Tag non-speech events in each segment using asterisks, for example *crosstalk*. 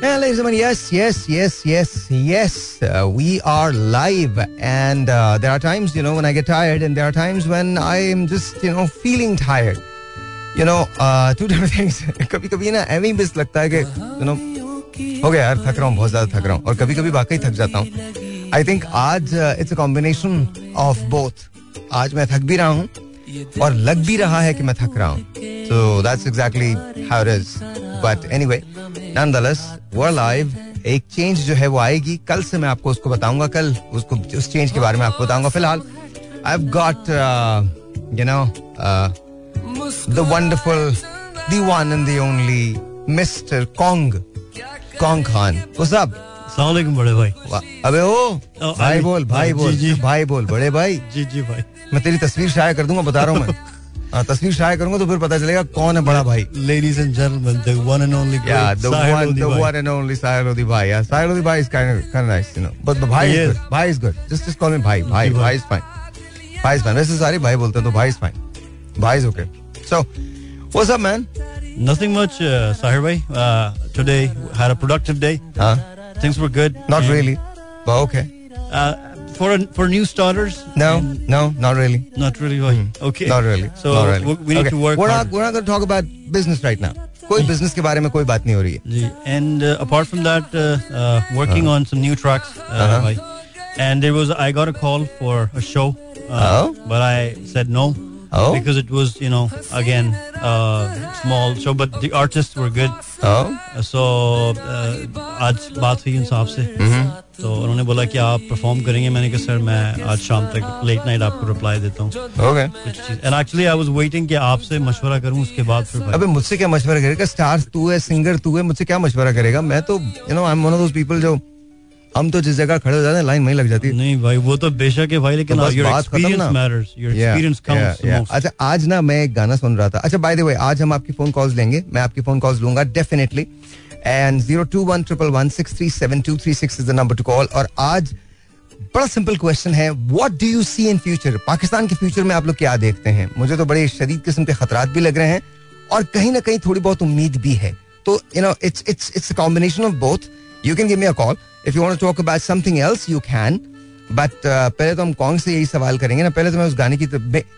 And ladies and gentlemen, yes, yes, yes, yes, yes, uh, we are live. And uh, there are times, you know, when I get tired, and there are times when I am just, you know, feeling tired. You know, uh, two different things. कभी कभी ना ऐਵੇਂ ही बस लगता है कि, you know, हो गया यार थक रहा हूँ बहुत ज़्यादा थक रहा हूँ और कभी कभी वाकई थक जाता हूँ आई थिंक आज it's a combination of both आज मैं थक भी रहा हूँ और लग भी रहा है कि मैं थक रहा हूँ। So that's exactly how it is but anyway nonetheless we're live एक चेंज जो है वो आएगी। कल से मैं आपको उसको बताऊँगा, कल उसको, उस चेंज के बारे में आपको बताऊँगा। फ़िलहाल I have got you know the wonderful the one and the only mister Kong Kong Khan what's up सलाम बड़े भाई अबे ओ भाई। बोल भाई बोल जी। भाई बोल बड़े भाई जी जी भाई मैं तेरी तस्वीर शाया कर दूँगा बता रहा हूँ मैं हाँ, तस्वीर शाया करूँगा तो फिर पता चलेगा कौन है बड़ा भाई Ladies and gentlemen, the one and only great Yeah, the Sahil one, Lodi the bhai. one and only Sahil Lodi bhai. Yeah, Sahil Lodi bhai is kind of, kind of nice, you know. But, but bhai is Yes. good. Bhai is good. Just, just call me bhai. Bhai, ji, bhai भाई। is fine. Bhai is fine. वैसे सारे भाई बोलते हैं तो भाई. Bhai is okay. So, what's up, man? Nothing much, uh, Sahir bhai. Uh, today had a productive day. Huh? Things were good. Not And, really, but okay. Uh, for for new starters. No, and no, not really. Not really. Bhai. Okay. Not really. So not really. we- we need okay. to work We're hard. not, we're not going to talk about business right now. कोई business के बारे में कोई बात नहीं हो रही है. जी. And uh, apart from that, uh, uh, working on some new tracks. Uh, Uh-huh. bhai. And there was I got a call for a show, uh, Oh. Because it was, you know, again, uh, small. Show, but the artists were good. Oh. So uh, आज बात हुई उनसे आपसे। तो उन्होंने बोला कि आप परफॉर्म करेंगे। मैंने कहा सर मैं आज शाम तक लेट नाइट आपको रिप्लाई देता हूँ। And actually I was waiting कि आपसे मशवरा करूँ उसके बाद फिर अबे मुझसे क्या मशवरा करेगा? स्टार तू है सिंगर तू है मुझसे क्या मशवरा करेगा? मैं तो you know I am one of those people जो हम तो जिस जगह खड़े हो जाते हैं लाइन वहीं लग जाती है। नहीं भाई वो तो बेशक है भाई लेकिन तो बात खत्म. अच्छा आज ना मैं एक गाना सुन रहा था। अच्छा बाय द वे आज हम आपकी फ़ोन कॉल्स लेंगे। मैं आपकी फ़ोन कॉल्स लूँगा definitely and zero two one triple one six three seven two three six is the number to call और आज बड़ा सिंपल क्वेश्चन है what do you see in future Pakistan के future में आप लोग क्या देखते हैं? मुझे तो बड़े शदीद किस्म के खतरात भी लग रहे हैं और कहीं ना कहीं थोड़ी बहुत उम्मीद भी है। तो you know it's it's it's a combination of both you can give me a call if you want to talk about something else you can but पहले तो हम कौन से यही सवाल करेंगे ना? पहले तो मैं उस गाने की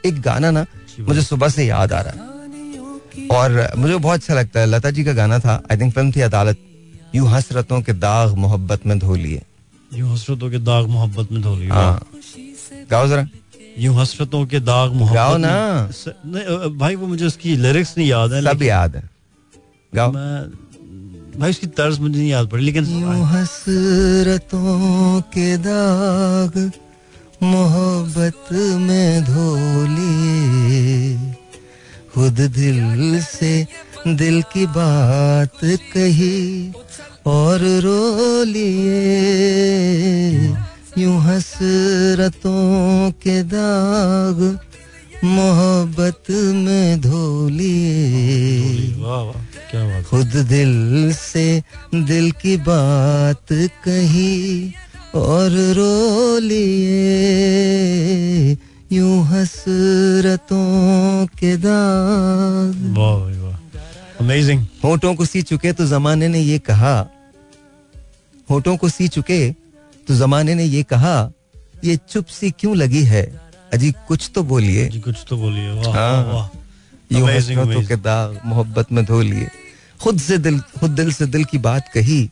एक गाना ना मुझे सुबह से याद आ रहा है। और मुझे बहुत अच्छा लगता है। लता जी का गाना था आई थिंक फ़िल्म थी अदालत। यूँ हसरतों के दाग मोहब्बत में धो लिए। यूँ हसरतों के दाग मोहब्बत में धो लिए। हाँ। गाओ जरा। यूँ हसरतों के दाग मोहब्बत गाओ ना। स- भाई वो मुझे उसकी लिरिक्स नहीं याद है सब याद है। गाओ। भाई उसकी तर्ज मुझे नहीं याद पड़ी लेकिन यूँ हसरतों के दाग मोहब्बत में धो लिए खुद दिल से दिल की बात कही और रो लिए। यूँ हसरतों के दाग मोहब्बत में धो लिए वाह वाह। क्या बात खुद दिल से दिल की बात कही और रो लिए यूँ हसरतों के दाग। वाह भाई वाह। अमेजिंग होठों को सी चुके तो जमाने ने ये कहा होठों को सी चुके तो जमाने ने ये कहा ये चुप सी क्यों लगी है? अजी कुछ तो बोलिए। कुछ तो बोलिए। वाह हाँ। वाह यूँ हसरतों के दाग मोहब्बत में धो लिए। खुद से दिल खुद दिल से दिल की बात कही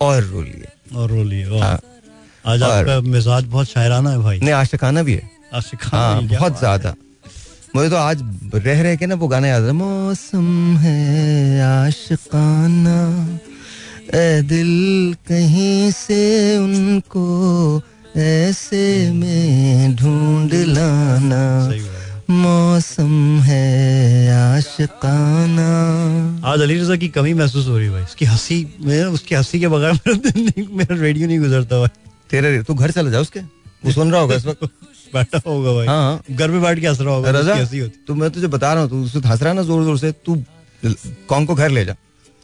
और रो लिए। और रो लिए हाँ। आज आपका मिजाज बहुत शायराना है भाई। नहीं आशिकाना भी है। आशिकाना हाँ बहुत ज़्यादा। मुझे तो आज रह रहे के ना वो गाना याद है मौसम है आशिकाना ए दिल कहीं से उनको ऐसे में ढूंढ लाना। मौसम है आशिकाना। आज अली रजा की कमी महसूस हो रही है भाई। उसकी हँसी मेरा उसकी हँसी के बगैर मेरा दिन नहीं मेरा रेडियो नहीं गुजरता भाई। तेरे तू घर चला जा उसके। वो सुन रहा होगा इस वक्त। *laughs* बैठा होगा भाई। हाँ। घर में बैठ के हंस रहा होगा रजा कैसी होती। तू मैं तुझे बता रहा हूँ तू उससे हंस रहा है ना ज़ोर ज़ोर से तू कौन को घर ले जा।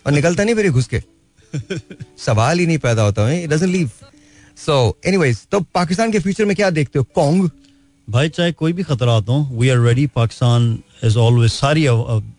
और निकलता नहीं फिर घुस के। *laughs* सवाल ही नहीं पैदा होता है डजंट लीव सो एनीवेज तो पाकिस्तान के फ्यूचर में क्या देखते हो? कॉन्ग भाई चाहे कोई भी खतरा हो we are ready Pakistan is always sorry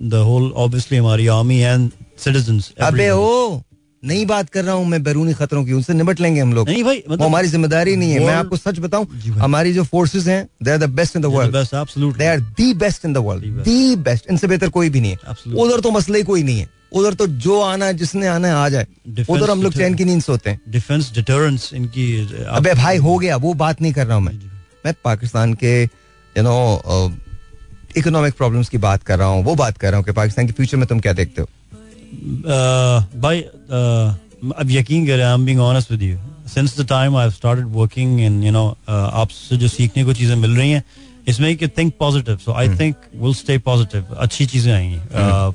the whole obviously हमारी आर्मी एंड सिटीजंस अबे ओ नहीं बात कर रहा हूँ मैं बैरूनी खतरों की उनसे निपट लेंगे हम लोग। नहीं भाई वो हमारी ज़िम्मेदारी नहीं है। मैं आपको सच बताऊँ हमारी जो फोर्सेस हैं they are the best in the world best absolutely they are the best in the world The best. The best इनसे बेहतर कोई भी नहीं है। उधर तो मसला ही कोई नहीं है। उधर तो जो आना है जिसने आना है आ जाए। उधर हम लोग चैन की नींद सोते हैं। डिफेंस डिटरेंस इनकी अबे भाई हो गया। वो बात नहीं कर रहा हूँ मैं। मैं पाकिस्तान के यू नो इकोनॉमिक प्रॉब्लम्स की बात कर रहा हूँ वो बात कर रहा हूँ कि पाकिस्तान के फ्यूचर में तुम क्या देखते हो? भाई अब यकीन करें I am being honest with you since the time I have started working in you know आपसे जो सीखने को चीज़ें मिल रही हैं इसमें कि think positive so I think will stay positive अच्छी चीज़ें आएँगी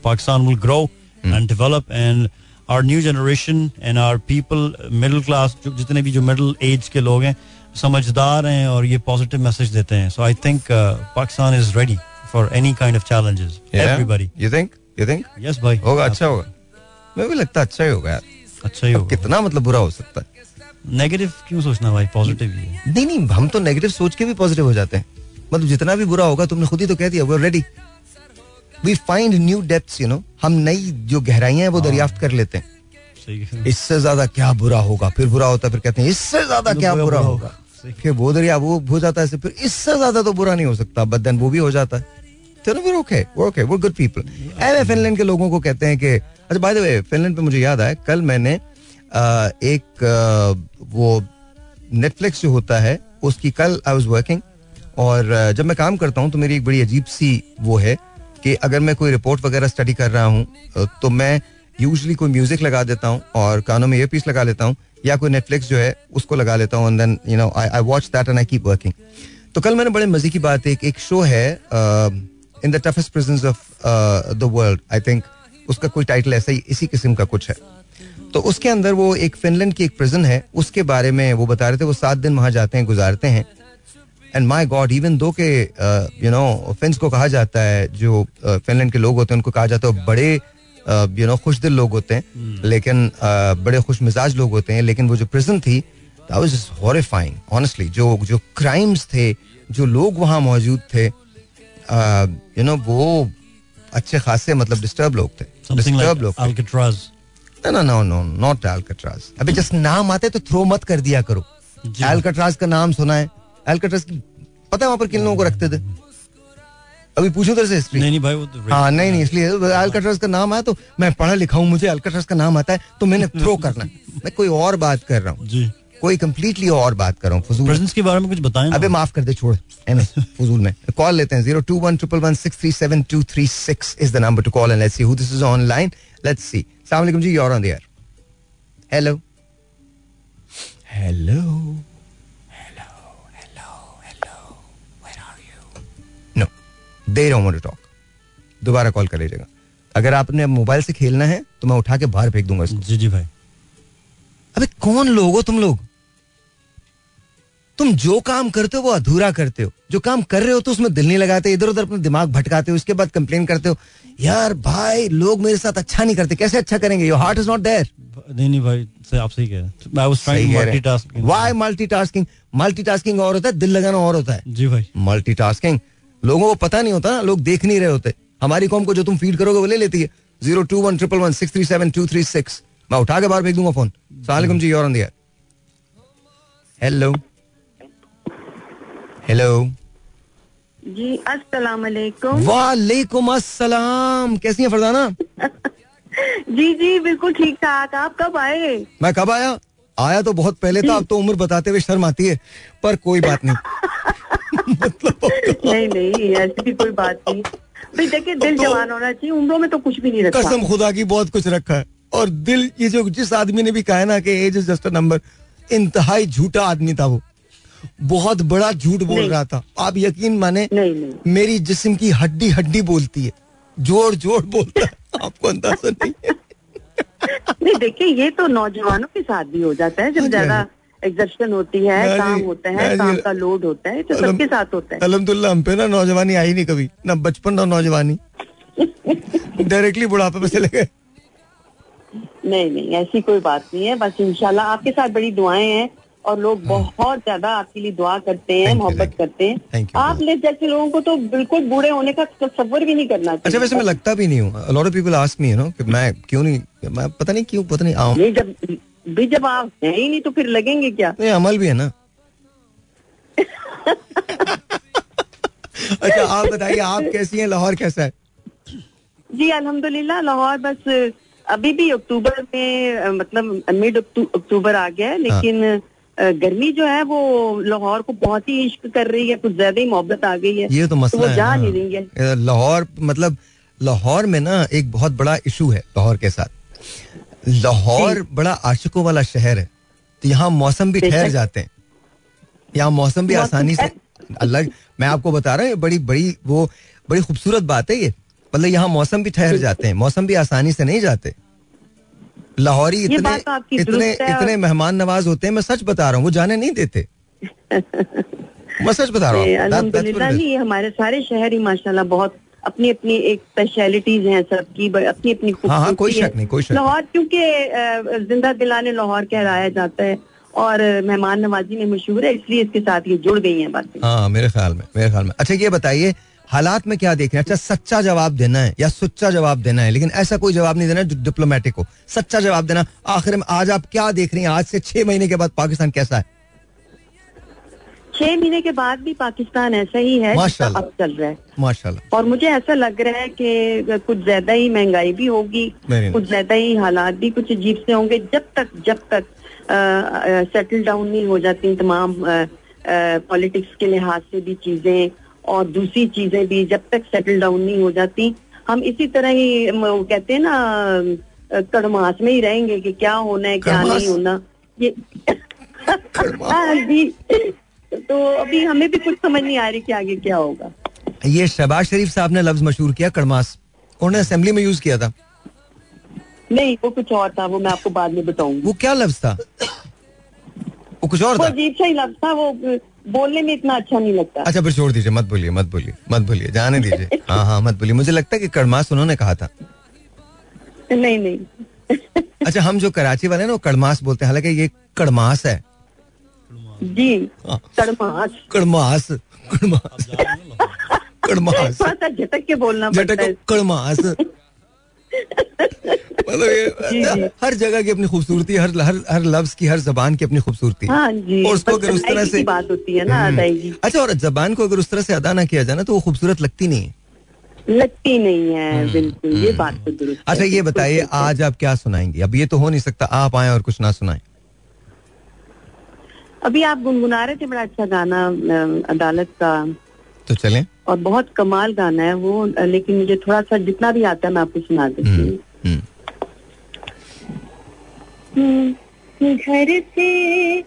Pakistan will grow and develop and our new generation and our people middle class जितने भी जो मिडिल एज के लोग हैं समझदार हैं और ये पॉजिटिव मैसेज देते हैं. So I think Pakistan is ready for any kind of challenges everybody you think you think yes भाई होगा अच्छा होगा मैं भी लगता है अच्छा ही होगा यार अच्छा ही होगा कितना मतलब बुरा हो सकता है नेगेटिव क्यों सोचना भाई पॉजिटिव ही है नहीं नहीं हम तो नेगेटिव सोच के भी पॉजिटिव हो जाते हैं मतलब जितना भी बुरा होगा तुमने खुद ही तो कह दिया वो ready we find new depths you know हम नई जो गहराइयाँ हैं वो दरियाफ्त कर लेते हैं इससे ज़्यादा क्या बुरा होगा फिर बुरा होता है फिर कहते हैं इससे ज़्यादा क्या बुरा होगा फिर वो दरिया वो हो जाता है फिर इससे ज़्यादा तो बुरा नहीं हो सकता बट देन वो भी हो जाता है। चलो फिर ओके ओके वो गुड पीपल ऐसे फिनलैंड के लोगों को कहते हैं कि अच्छा बाय द वे फिनलैंड पे मुझे याद आया कल मैंने अ, एक अ, वो नेटफ्लिक्स जो होता है उसकी कल आई वाज वर्किंग और जब मैं काम करता हूँ तो मेरी एक बड़ी अजीब सी वो है कि अगर मैं कोई रिपोर्ट वगैरह स्टडी कर रहा हूँ तो मैं यूजली कोई म्यूज़िक लगा देता हूँ और कानों में ईयर पीस लगा लेता हूँ या कोई नेटफ्लिक्स जो है, उसको लगा लेता हूँ then you know I I watch that and I keep working तो कल मैंने बड़े मज़े की बात एक एक शो है in the toughest prison of the world I think उसका कोई टाइटल ऐसा ही, इसी किस्म का कुछ है। तो उसके अंदर वो एक फिनलैंड की एक प्रिजन है, उसके बारे में वो बता रहे थे, वो सात दिन वहाँ जाते हैं, गुजारते हैं। And my God even though के यू नो फिन्स को कहा जाता है, जो फिनलैंड के लोग होते हैं, उनको कहा जाता है बड़े यू नो खुश दिल लोग होते हैं लेकिन uh, बड़े खुश मिजाज लोग होते हैं लेकिन वो जो प्रिजन थी horrifying honestly. जो जो क्राइम्स थे जो लोग वहाँ मौजूद थे यू नो वो अच्छे खासे मतलब डिस्टर्ब लोग थे डिस्टर्ब लोग no no no not Alcatraz अबे जस्ट नाम आते तो थ्रो मत कर दिया करो। एल्कट्राज का नाम सुना है। एल्कट्राज की पता है वहाँ पर किन लोगों को रखते थे? अभी पूछो तेरे से हिस्ट्री नहीं नहीं भाई वो तो हाँ नहीं नहीं इसलिए एल्कट्राज का नाम आया तो मैं पढ़ा लिखा हूँ मुझे एल्कट्राज का नाम आता है तो मैंने थ्रो *laughs* करना मैं कोई और बात कर रहा हूँ। जी। कोई कंप्लीटली और बात कर रहा हूँ फजूल। प्रेजेंस के बारे में कुछ बताएँ अबे माफ़ कर दे छोड़। फजूल में। *laughs* कॉल लेते हैं zero two one triple one six three seven two three six is the number to call and let's see who this is online let's see अस्सलाम वालेकुम जी you're on the air. Hello hello hello they don't want to talk. दोबारा call कर लीजिएगा। अगर आपने mobile से खेलना है तो मैं उठा के बाहर फेंक दूँगा इसको। जी जी भाई। अबे कौन लोग हो तुम लोग? तुम जो काम करते हो वो अधूरा करते हो। जो काम कर रहे हो तो उसमें दिल नहीं लगाते इधर उधर अपना दिमाग भटकाते हो उसके बाद कंप्लेन करते हो। यार भाई लोग मेरे साथ अच्छा नहीं करते। कैसे अच्छा करेंगे? Your heart is not there नहीं नहीं भाई सही आप सही कह रहे हैं। टू मल्टीटास्किंग मल्टीटास्किंग और होता है दिल लगाना और होता है। जी भाई। मल्टीटास्किंग लोगों को पता नहीं होता ना लोग देख नहीं रहे होते। हमारी कौम को जो तुम फ़ीड करोगे वो ले लेती है। Zero two one triple one six three seven two three six मैं उठा के बाहर भेज दूँगा फ़ोन सलाम जी और हेलो हेलो जी अस्सलाम वालेकुम। वालेकुम अस्सलाम। कैसी हैं फरजाना? *laughs* जी जी बिल्कुल ठीक ठाक। आप कब आए? मैं कब आया? आया तो बहुत पहले था अब तो उम्र बताते हुए शर्म आती है पर कोई बात नहीं। *laughs* मतलब नहीं नहीं ऐसी भी कोई बात नहीं। भाई देखिए दिल तो- जवान होना चाहिए उम्रों में तो कुछ भी नहीं रखा। कसम खुदा की बहुत कुछ रखा है। और दिल ये जो जिस आदमी ने भी कहा है ना कि age is just a number इंतहाई झूठा आदमी था वो। बहुत बड़ा झूठ बोल रहा था। आप यकीन माने नहीं नहीं। मेरी जिस्म की हड्डी हड्डी बोलती है। ज़ोर ज़ोर बोलता है। आपको अंदाज़ा नहीं है। नहीं देखिए ये तो नौजवानों के साथ भी हो जाता है हाँ जब ज़्यादा एग्जर्शन होती है काम होता है काम का लोड होता है तो सबके साथ होता है। अलहमदुल्ला हम पे ना नौजवानी आई नहीं कभी ना बचपन ना नौजवानी। *laughs* डायरेक्टली बुढ़ापे में चले गए। नहीं नहीं ऐसी कोई बात नहीं है बस इंशाल्लाह आपके साथ बड़ी दुआएँ हैं और लोग बहुत ज़्यादा आपके लिए दुआ करते हैं हाँ। मोहब्बत करते हैं। आप ले जैसे लोगों को तो बिल्कुल बूढ़े होने का तस्वर भी नहीं करना अच्छा वैसे मैं लगता भी नहीं हूँ। Lot of people ask me you know कि मैं क्यों नहीं मैं पता नहीं क्यों पता नहीं आऊँ। नहीं जब भी जब आप हैं ही नहीं तो फिर लगेंगे क्या? ये अमल भी है ना। अच्छा आप बताइए आप कैसी हैं? लाहौर कैसा है? जी अल्हम्दुलिल्लाह लाहौर बस अभी भी अक्टूबर में मतलब मिड अक्टूबर आ गया है लेकिन अ, गर्मी जो है वो लाहौर को बहुत ही इश्क कर रही है कुछ ज़्यादा ही मोहब्बत आ गई है। ये तो मसला वो है जा नहीं रही है। लाहौर मतलब लाहौर में ना एक बहुत बड़ा इशू है लाहौर के साथ। लाहौर बड़ा आशिकों वाला शहर है तो यहाँ मौसम भी ठहर जाते हैं। यहाँ मौसम भी आसानी से अलग मैं आपको बता रहा हूँ बड़ी बड़ी वो बड़ी खूबसूरत बात है ये। मतलब यहाँ मौसम भी ठहर जाते हैं मौसम भी आसानी से नहीं जाते। लाहौरी इतने तो इतने इतने मेहमान नवाज़ होते हैं मैं सच बता रहा हूँ वो जाने नहीं देते। *laughs* मैं सच बता रहा हूँ हमारे सारे शहर ही माशाल्लाह बहुत अपनी अपनी एक स्पेशलिटीज हैं सबकी अपनी अपनी हाँ, हाँ, कोई शक नहीं, कोई शक लाहौर क्योंकि ज़िंदा दिलाने लाहौर कहलाया जाता है और मेहमान नवाजी में मशहूर है इसलिए इसके साथ ये जुड़ गई है बातें। हाँ मेरे ख्याल में मेरे ख्याल में। अच्छा ये बताइए हालात में क्या देख रहे हैं अच्छा सच्चा जवाब देना है या सुच्चा जवाब देना है लेकिन ऐसा कोई जवाब नहीं देना है जो डिप्लोमेटिक हो। सच्चा जवाब देना आखिर में आज आप क्या देख रही हैं? आज से छह महीने के बाद पाकिस्तान कैसा है? छह महीने के बाद भी पाकिस्तान ऐसा ही है अब चल रहा है। माशाल्लाह। और मुझे ऐसा लग रहा है कि कुछ ज़्यादा ही महँगाई भी होगी कुछ ज़्यादा ही हालात भी कुछ अजीब से होंगे जब तक जब तक सेटल डाउन नहीं हो जाती तमाम पॉलिटिक्स के लिहाज से भी चीज़ें और दूसरी चीज़ें भी जब तक सेटल डाउन नहीं हो जाती हम इसी तरह ही वो कहते हैं ना कड़मास में ही रहेंगे कि क्या होना है क्या नहीं होना। ये हाँ जी। तो अभी हमें भी कुछ समझ नहीं आ रही कि आगे क्या होगा। ये शहबाज शरीफ साहब ने लफ्ज मशहूर किया कड़मास। उन्होंने असेंबली में यूज़ किया था। नहीं वो कुछ और था वो मैं आपको बाद में बताऊँगी। वो क्या लफ्ज था? वो कुछ और वो था अजीब सा ही लगता वो बोलने में इतना अच्छा नहीं लगता। अच्छा फिर छोड़ दीजिए मत बोलिए मत बोलिए मत बोलिए जाने दीजिए। *laughs* हाँ हाँ मत बोलिए। मुझे लगता है कि कड़मास उन्होंने कहा था। नहीं नहीं। *laughs* अच्छा हम जो कराची वाले ना वो कड़मास बोलते हैं। हालाँकि ये कड़मास है। जी हाँ। कड़मास। कड़मास कड़मास। कड़मास। झटक के बोलना झटक कड़मास। मतलब ये हर जगह की अपनी खूबसूरती हर हर हर लफ्ज की हर जबान की अपनी खूबसूरती। हाँ जी और उसको अगर उस तरह से बात होती है ना हम्म। अच्छा और जबान को अगर उस तरह से अदा ना किया जाए ना तो वो खूबसूरत लगती नहीं है। लगती नहीं है बिल्कुल ये बात तो दुरुस्त अच्छा ये बताइए आज आप क्या सुनाएँगी? अब ये तो हो नहीं सकता आप आए और कुछ ना सुनाए। अभी आप गुनगुना रहे थे बड़ा अच्छा गाना अदालत का। तो चले। और बहुत कमाल गाना है वो लेकिन मुझे थोड़ा सा जितना भी आता है मैं आपको सुना देती हम्म, हूँ। हम्म। हम्म, घर से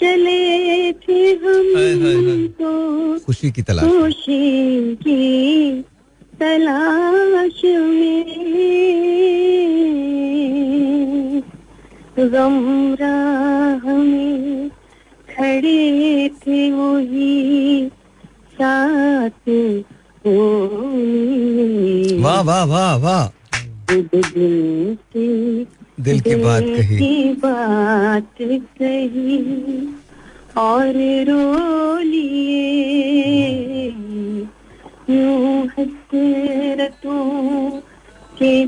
चले थे हम तो खुशी की तलाश। खुशी की तलाश में। गम राह में खड़े थे वही साथ वाह वाह वाह वाह। दिल की बात कही। की बात कही और रो लिए। यूँ हसरतों के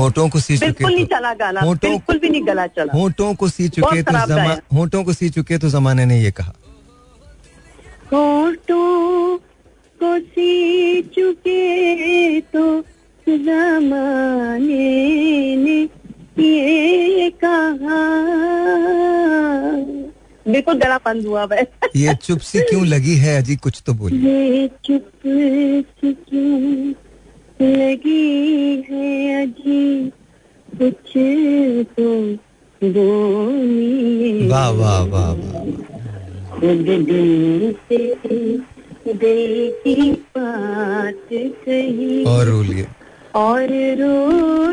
होठों को सी बिल्कुल नहीं चुके चला गाना तो बिल्कुल भी नहीं गला चला। तो होठों को सी चुके तो। होठों को सी चुके तो जमाने ने ये कहा। होठों को सी चुके तो जमाने ने ये कहा। बिल्कुल हुआ वै ये चुप सी क्यों लगी है? अजी कुछ तो बोलिए। ये चुप सी क्यों लगी है अजी? कुछ तो बोलिए। वाह वाह वाह वाह। खुद दिल से दिल की बात कही और रो लिए और रो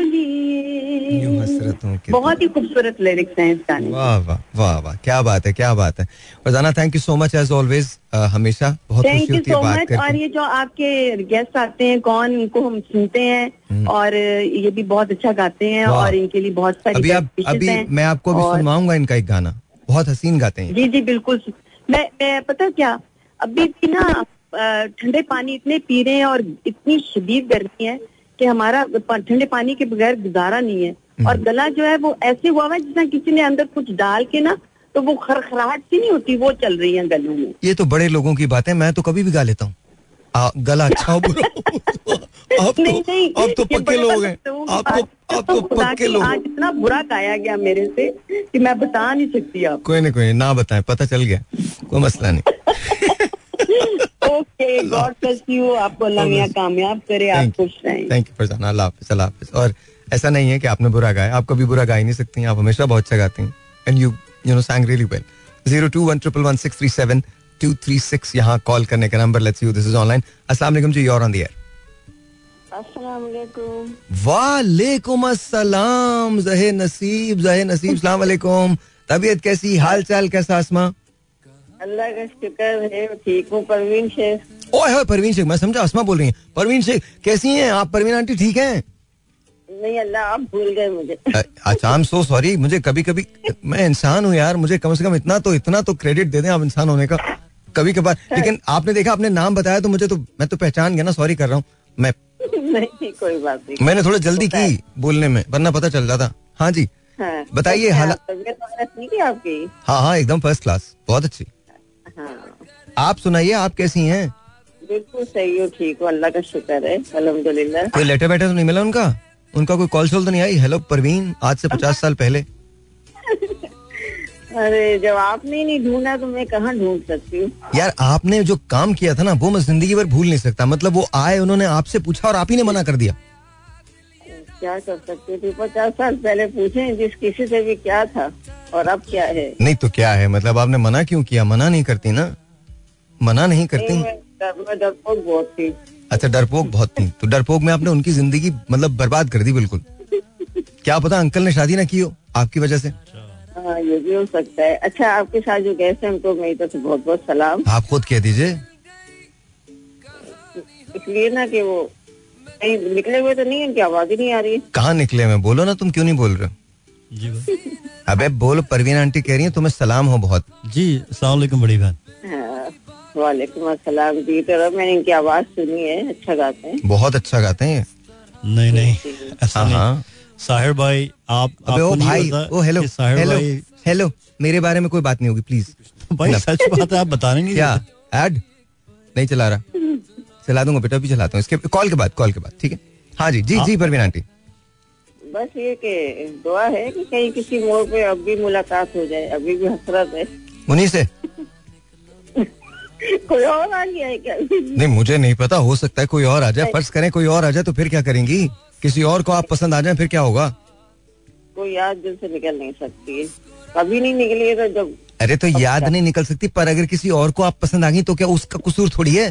यूँ लिए हसरत कि बहुत ही खूबसूरत लिरिक्स हैं इस गाने वाह वाह वाह वाह क्या बात है क्या बात है। Farzana thank you so much as always हमेशा बहुत थैंक खुशी यू होती है सो बात मच और ये जो आपके गेस्ट आते हैं कौन इनको हम सुनते हैं और ये भी बहुत अच्छा गाते हैं हम्म। और इनके लिए बहुत सारी अभी आप अभी मैं आपको अभी सुनवाऊँगा इनका एक गाना। बहुत हसीन गाते हैं। जी जी बिल्कुल। मैं मैं पता क्या? अभी भी ना ठंडे पानी इतने पी रहे हैं और इतनी शदीद गर्मी है कि हमारा ठंडे पानी के बगैर गुजारा नहीं है। हम्म। और गला जो है वो ऐसे हुआ हुआ है जितना किसी ने अंदर कुछ डाल के ना तो वो खरखराहट सी नहीं होती वो चल रही है गलों में। ये तो बड़े लोगों की बात है मैं तो कभी भी गा लेता हूँ। आ, गला अच्छा हो बुरा आप तो आप तो पक्के लोग हैं। लोगों की आप तो आप तो पक्के लोग आज इतना बुरा गाया गया मेरे से कि मैं बता नहीं सकती आप। कोई नहीं कोई नहीं ना बताएँ पता चल गया। कोई मसला नहीं। *laughs* Okay God bless you. आपको अल्लाह कामयाब करे आप खुश रहें। Thank you Farzana. अल्लाह हाफिज अल्लाह हाफिज। और ऐसा नहीं है कि आपने बुरा गाया। आप कभी बुरा गा ही नहीं सकती आप हमेशा बहुत अच्छा गाती हैं। And you you know sang really well zero two one triple one six three seven two three six यहाँ कॉल करने का number let's you this is online अस्सलाम वालेकुम जी योर ऑन द एयर वालेकुम वालेकुम अस्सलाम जहे नसीब जहे नसीब सलाम वालेकुम तबीयत कैसी हाल चाल कैसा आसमा? अल्लाह का शुक्र है ठीक हूँ परवीन शेख। ओए होए परवीन शेख मैं समझा आसमा बोल रही हैं। परवीन शेख कैसी हैं आप? परवीन आंटी ठीक हैं? नहीं अल्लाह आप भूल गए मुझे। अच्छा आई एम सो सॉरी मुझे कभी कभी मैं इंसान हूँ यार मुझे कम से कम इतना तो इतना तो क्रेडिट दे दें आप इंसान होने का। कभी कभार लेकिन आपने देखा आपने नाम बताया तो मुझे तो मैं तो पहचान गया ना सॉरी कर रहा हूँ। मैं *laughs* नहीं कोई बात नहीं। मैंने थोड़ा जल्दी की बोलने में वरना पता चल जाता। हाँ जी हाँ बताइए तो हालात- है आपकी? हाँ हाँ एकदम फ़र्स्ट क्लास बहुत अच्छी। हाँ। आप सुनाइए आप कैसी हैं? बिल्कुल सही हो ठीक हो अल्लाह का शुक्र है अल्हम्दुलिल्लाह। कोई लेटर बैटर तो नहीं मिला उनका? उनका कोई कॉल शॉल तो नहीं आई? हेलो परवीन आज से पचास साल पहले। अरे जब आपने नहीं ढूंढा तो मैं कहाँ ढूंढ सकती हूँ? यार आपने जो काम किया था ना वो मैं ज़िंदगी भर भूल नहीं सकता। मतलब वो आए उन्होंने आपसे पूछा और आप ही ने मना कर दिया। क्या कर सकते थी? पचास साल पहले पूछे जिस किसी से भी क्या था और अब क्या है? नहीं तो क्या है? मतलब आपने मना क्यों किया? मना नहीं करती ना? मना नहीं करती? नहीं, डरपोक बहुत थी। अच्छा डरपोक बहुत थी। तो डरपोक में आपने उनकी ज़िंदगी मतलब बर्बाद कर दी बिल्कुल। क्या पता अंकल ने शादी ना की हो आपकी वजह से। हाँ ये भी हो सकता है। अच्छा आपके साथ जो गेस्ट हैं उनको मेरी तरफ़ से बहुत बहुत सलाम। आप खुद कह दीजिए। इसलिए ना कि वो कहीं निकले हुए तो नहीं उनकी आवाज़ ही नहीं आ रही है। कहाँ निकले मैं बोलो ना तुम क्यों नहीं बोल रहे हो? *laughs* अबे बोलो परवीन आंटी कह रही है तुम्हें सलाम हो बहुत। जी अस्सलाम वालेकुम बड़ी बहन। हाँ, वालेकुम अस्सलाम जी। तो मैंने इनकी आवाज़ सुनी है अच्छा गाते हैं। बहुत अच्छा गाते हैं। नहीं नहीं ऐसा नहीं। हाँ। साहिर भाई आप अबे ओ आपको भाई ओ हेलो साहिर हेलो हेलो मेरे बारे में कोई बात नहीं होगी प्लीज़ भाई सच बात है आप बताने नहीं क्या? एड नहीं चला रहा। चला दूँगा बेटा भी चलाता हूँ। इसके कॉल के बाद कॉल के बाद ठीक है? हाँ जी जी जी परवीन आंटी। बस ये कि दुआ है कि कहीं किसी मोड़ पे अब भी मुलाकात हो जाए अभी भी हसरत है। उन्हीं से? कोई और आ गया है क्या? नहीं मुझे नहीं पता हो सकता है कोई और आ जाए फ़र्ज़ करें कोई और आ जाए तो फिर क्या करेंगी? किसी और को आप पसंद आ जाए फिर क्या होगा? कोई याद दिल से निकल नहीं सकती। है कभी नहीं निकली है तो जब अरे तो याद नहीं निकल सकती पर अगर किसी और को आप पसंद आ गई तो क्या उसका कसूर थोड़ी है?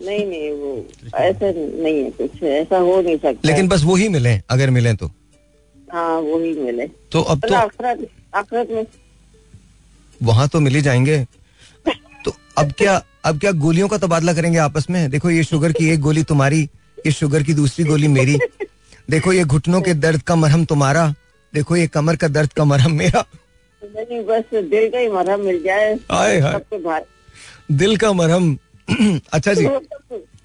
नहीं नहीं वो ऐसा नहीं है कुछ ऐसा हो नहीं सकता। लेकिन बस वही मिले अगर मिले तो। हाँ वही मिले। तो अब तो तो आखिरत आखिरत में वहाँ तो मिल ही जाएँगे। तो अब *laughs* क्या अब क्या गोलियों का तबादला करेंगे आपस में? देखो ये शुगर की एक गोली तुम्हारी ये शुगर की दूसरी गोली मेरी। देखो ये घुटनों के दर्द का मरहम तुम्हारा। देखो ये कमर का दर्द का मरहम मेरा। नहीं बस दिल का ही मरहम मिल जाए। हाय हाय। दिल का मरहम। *clears throat* अच्छा जी।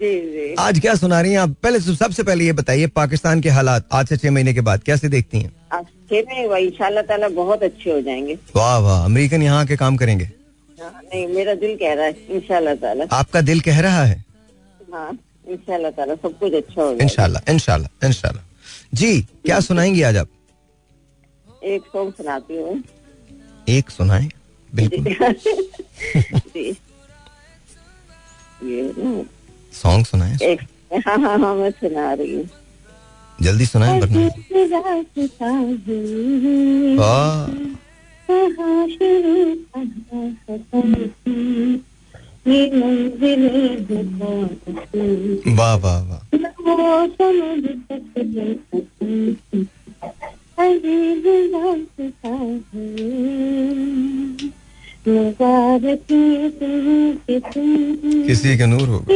जी आज क्या सुना रही हैं आप? पहले सबसे पहले ये बताइए पाकिस्तान के हालात आज से छह महीने के बाद कैसे देखती हैं? छह में वही इंशाल्लाह ताला बहुत अच्छे हो जाएँगे। वाह वाह। अमेरिकन यहाँ आके काम करेंगे? हाँ, नहीं मेरा दिल कह रहा है इंशाल्लाह ताला। आपका दिल कह रहा है? हाँ। इंशाल्लाह सब कुछ अच्छा जी क्या सुनाएँगी आज आप? एक सॉन्ग सुनाती हूँ। एक सुनाए? बिल्कुल। सॉन्ग *laughs* सुनाए? एक हाँ हाँ हाँ मैं सुना रही हूँ। जल्दी सुनाए वरना वाह। वाह वाह वाह। किसी का नूर होगा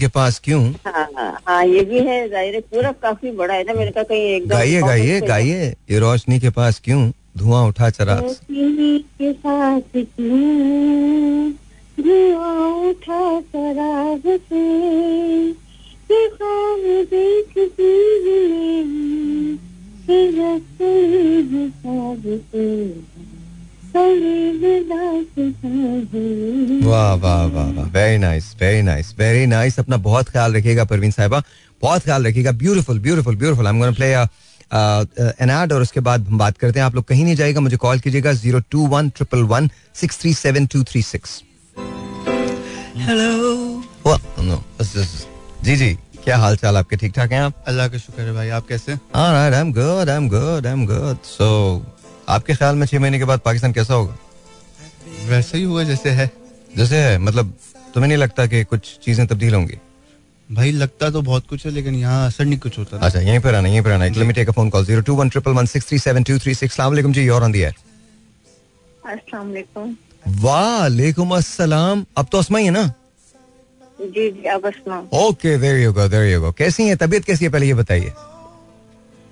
के पास क्यों? हाँ हाँ ये भी है ज़ाहिर है पूरा काफ़ी बड़ा है ना मेरे कहा कहीं एकदम गाइए गाइए गाइए ये रोशनी के पास क्यों? धुआँ उठा चराग नाइस अपना बहुत ख्याल रखिएगा परवीन साहिबा। बहुत ख्याल रखिएगा। Beautiful beautiful beautiful I am gonna play an ad और उसके बाद हम बात करते हैं। आप लोग कहीं नहीं जाएगा मुझे कॉल कीजिएगा zero two one triple one six three seven two three six hello जी जी। क्या हाल चाल आपके? ठीक ठाक हैं आप? अल्लाह का शुक्र है भाई। आप कैसे? Alright, I'm good, I'm good, I'm good. So, आपके ख्याल में छह महीने के बाद पाकिस्तान कैसा होगा? वैसे ही हुआ जैसे है। जैसे है मतलब तुम्हें नहीं लगता कि कुछ चीज़ें तब्दील होंगी? भाई लगता तो बहुत कुछ है लेकिन यहाँ असर नहीं कुछ होता अच्छा यहीं पर आना यहीं पर आना। Let me take a phone call zero two one triple one six three seven two three six सलाम जी योर ऑन दी एयर अस्सलाम वालेकुम। वालेकुम अस्सलाम। अब तो असमा ही है ना? जी जी अब Asma. Okay there you go there you go कैसी है? तबीयत कैसी है? पहले ये बताइए।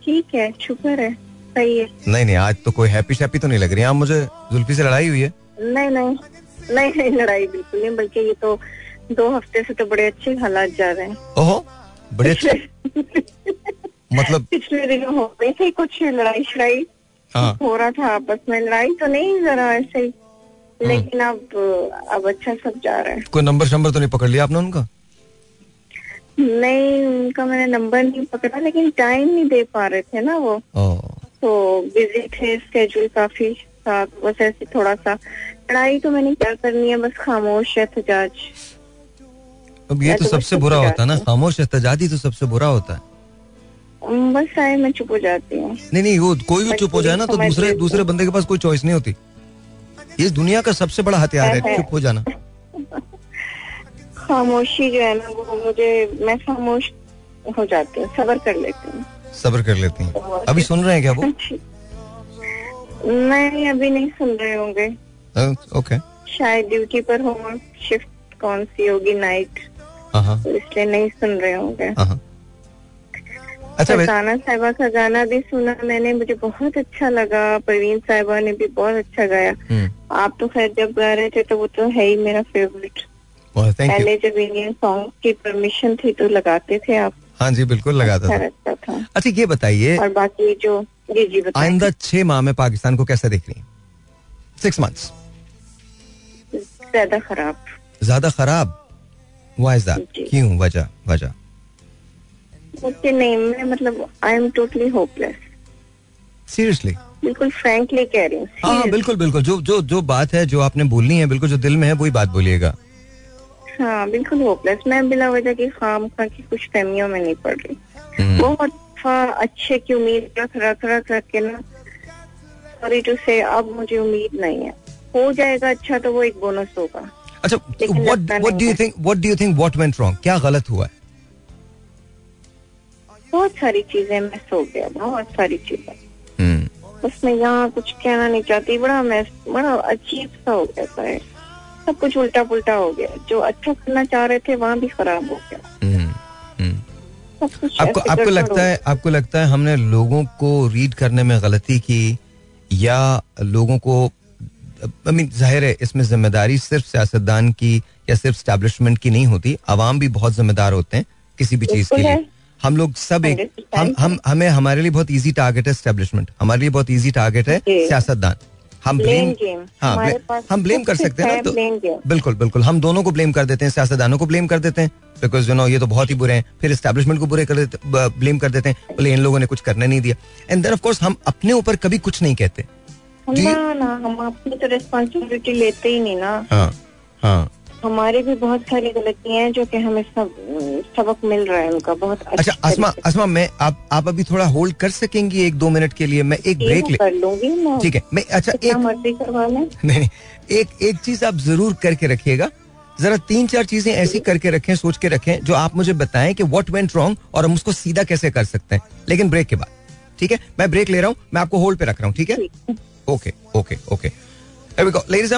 ठीक है शुक्र है सही है। नहीं नहीं आज तो कोई हैप्पी शैप्पी तो नहीं लग रही। आप मुझे जुल्फी से लड़ाई हुई है। नहीं नहीं। नहीं नहीं लड़ाई बिल्कुल नहीं बल्कि ये तो दो हफ़्ते से तो बड़े अच्छे हालात जा रहे हैं। ओहो बड़े अच्छे। मतलब पिछले दिनों हो गई थी कुछ लड़ाई शड़ाई। हाँ। हो रहा था आपस में लड़ाई तो नहीं जरा ऐसे ही। लेकिन अब अब अच्छा सब जा रहा है। कोई नंबर शंबर तो नहीं पकड़ लिया आपने उनका? नहीं उनका मैंने नंबर नहीं पकड़ा लेकिन टाइम नहीं दे पा रहे थे ना वो। तो बिज़ी थे स्केड्यूल काफ़ी था बस ऐसे थोड़ा सा लड़ाई तो मैंने क्या करनी है? बस खामोश एहतजाज। अब ये तो तो सबसे बुरा होता है ना। खामोश एहतजाज ही तो सबसे बुरा होता है। बस आए मैं चुप हो जाती हूँ। नहीं नहीं वो कोई भी चुप हो जाए ना तो दूसरे दूसरे बंदे के पास कोई चॉइस नहीं होती। इस दुनिया का सबसे बड़ा हथियार है। चुप हो जाना। *laughs* खामोशी जो है ना वो मुझे मैं खामोश हो जाती हूँ सबर कर लेती हूँ। सब्र कर लेती हैं। अभी सुन रहे हैं क्या वो? *laughs* नहीं अभी नहीं सुन रहे होंगे। ओके शायद ड्यूटी पर हो शिफ्ट कौन सी होगी नाइट हाँ तो इसलिए नहीं सुन रहे होंगे। हाँ अच्छा वै- साहिबा का गाना भी सुना मैंने मुझे बहुत अच्छा लगा। परवीन साहिबा ने भी बहुत अच्छा गाया। हम्म, आप तो खैर जब गा रहे थे तो वो तो है ही मेरा फेवरेट पहले जब इंडियन सॉन्ग की परमिशन थी तो लगाते थे आप। हाँ जी बिल्कुल लगाता अच्छा था था। अच्छा ये बताइए और बाकी जो जी जी आइंदा छह माह में पाकिस्तान को कैसे देख रही हैं? सिक्स मंथ्स ज़्यादा खराब। ज़्यादा खराब? वाई इज़ दैट क्यों? वजह वजह। मुझे नहीं मैं मतलब I am totally hopeless seriously बिल्कुल फ्रैंकली कह रही हूँ हाँ हाँ, बिल्कुल बिल्कुल। जो जो जो बात है जो आपने बोलनी है बिल्कुल जो दिल में है वही बात बोलिएगा। हाँ बिल्कुल होपलेस मैं बिला वजह की खाम खा की कुछ फहमियों में नहीं पड़ रही। हम्म, बहुत अच्छे की उम्मीद रख रख रख रख के ना सॉरी टू से अब मुझे उम्मीद नहीं है। हो जाएगा अच्छा तो वो एक बोनस होगा। अच्छा what what do you think what do you think what went wrong क्या गलत हुआ है? बहुत सारी चीज़ें मिस हो गया बहुत सारी चीज़ें। हम्म, उसमें यहाँ कुछ कहना नहीं चाहती बड़ा मैस बड़ा अजीब सा हो गया था। सब कुछ उल्टा पुल्टा हो गया। जो अच्छा करना चाह रहे थे वहाँ भी खराब हो गया। हम्म, हम्म। आपको आपको लगता है आपको लगता है हमने लोगों को रीड करने में गलती की या लोगों को मीन ज़ाहिर है इसमें ज़िम्मेदारी सिर्फ़ सियासतदान की या सिर्फ़ स्टैब्लिशमेंट की नहीं होती। आवाम भी बहुत जिम्मेदार होते हैं किसी भी चीज़ के लिए। हम लोग सब एक हम हम हमें हमारे लिए बहुत इजी टारगेट है स्टैब्लिशमेंट हमारे लिए बहुत इजी टारगेट है सियासतदान। हम ब्लेम हाँ हम ब्लेम कर सकते हैं ना तो बिल्कुल बिल्कुल। हम दोनों को ब्लेम कर देते हैं सियासतदानों को ब्लेम कर देते हैं। बिकॉज़ यू नो ये तो बहुत ही बुरे हैं। फिर एस्टेब्लिशमेंट को बुरे कर देते ब्लेम कर देते हैं। बोले इन लोगों ने कुछ करने नहीं दिया। एंड देन ऑफ़ कोर्स हम अपने ऊपर कभी कुछ नहीं कहते। ना ना हम अपनी तो रिस्पॉन्सिबिलिटी लेते ही नहीं ना। हाँ हाँ। हमारे भी बहुत सारी गलतियाँ हैं जो कि हमें सब सबक मिल रहा है उनका बहुत अच्छा अच्छे असमा मैं आप आप अभी थोड़ा होल्ड कर सकेंगी एक दो मिनट के लिए? मैं एक ब्रेक ले कर लूँगी मैं ठीक है मैं अच्छा एक मर्ज़ी करवा नहीं नहीं, एक एक चीज़ आप ज़रूर करके रखिएगा। जरा तीन चार चीज़ें ऐसी करके रखें सोच के रखें जो आप मुझे बताएँ कि व्हाट वेंट रॉन्ग और हम उसको सीधा कैसे कर सकते हैं। लेकिन ब्रेक के बाद ठीक है? मैं ब्रेक ले रहा हूँ मैं आपको होल्ड पे रख रहा हूँ ठीक है? ओके ओके ओके लेडीज़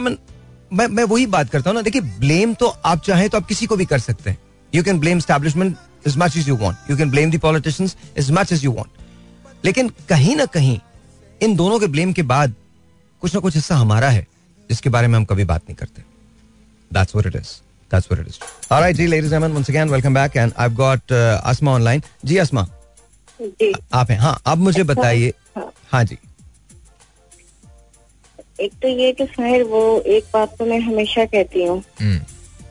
मैं मैं वही बात करता हूँ ना देखिए ब्लेम तो आप चाहे तो आप किसी को भी कर सकते हैं you can blame establishment as much as you want you can blame politicians as much as you want लेकिन कहीं ना कहीं इन दोनों के ब्लेम के बाद कुछ ना कुछ हिस्सा हमारा है जिसके बारे में हम कभी बात नहीं करते that's it is That's what it is. All right, जी, ladies and gentlemen, once again, welcome back. And I've got uh, Asma online. जी, Asma. जी. आप हैं. हाँ, आप मुझे अच्छा। बताइए. हाँ, हाँ जी. एक तो ये कि साहिर वो एक बात तो मैं हमेशा कहती हूँ हम्म,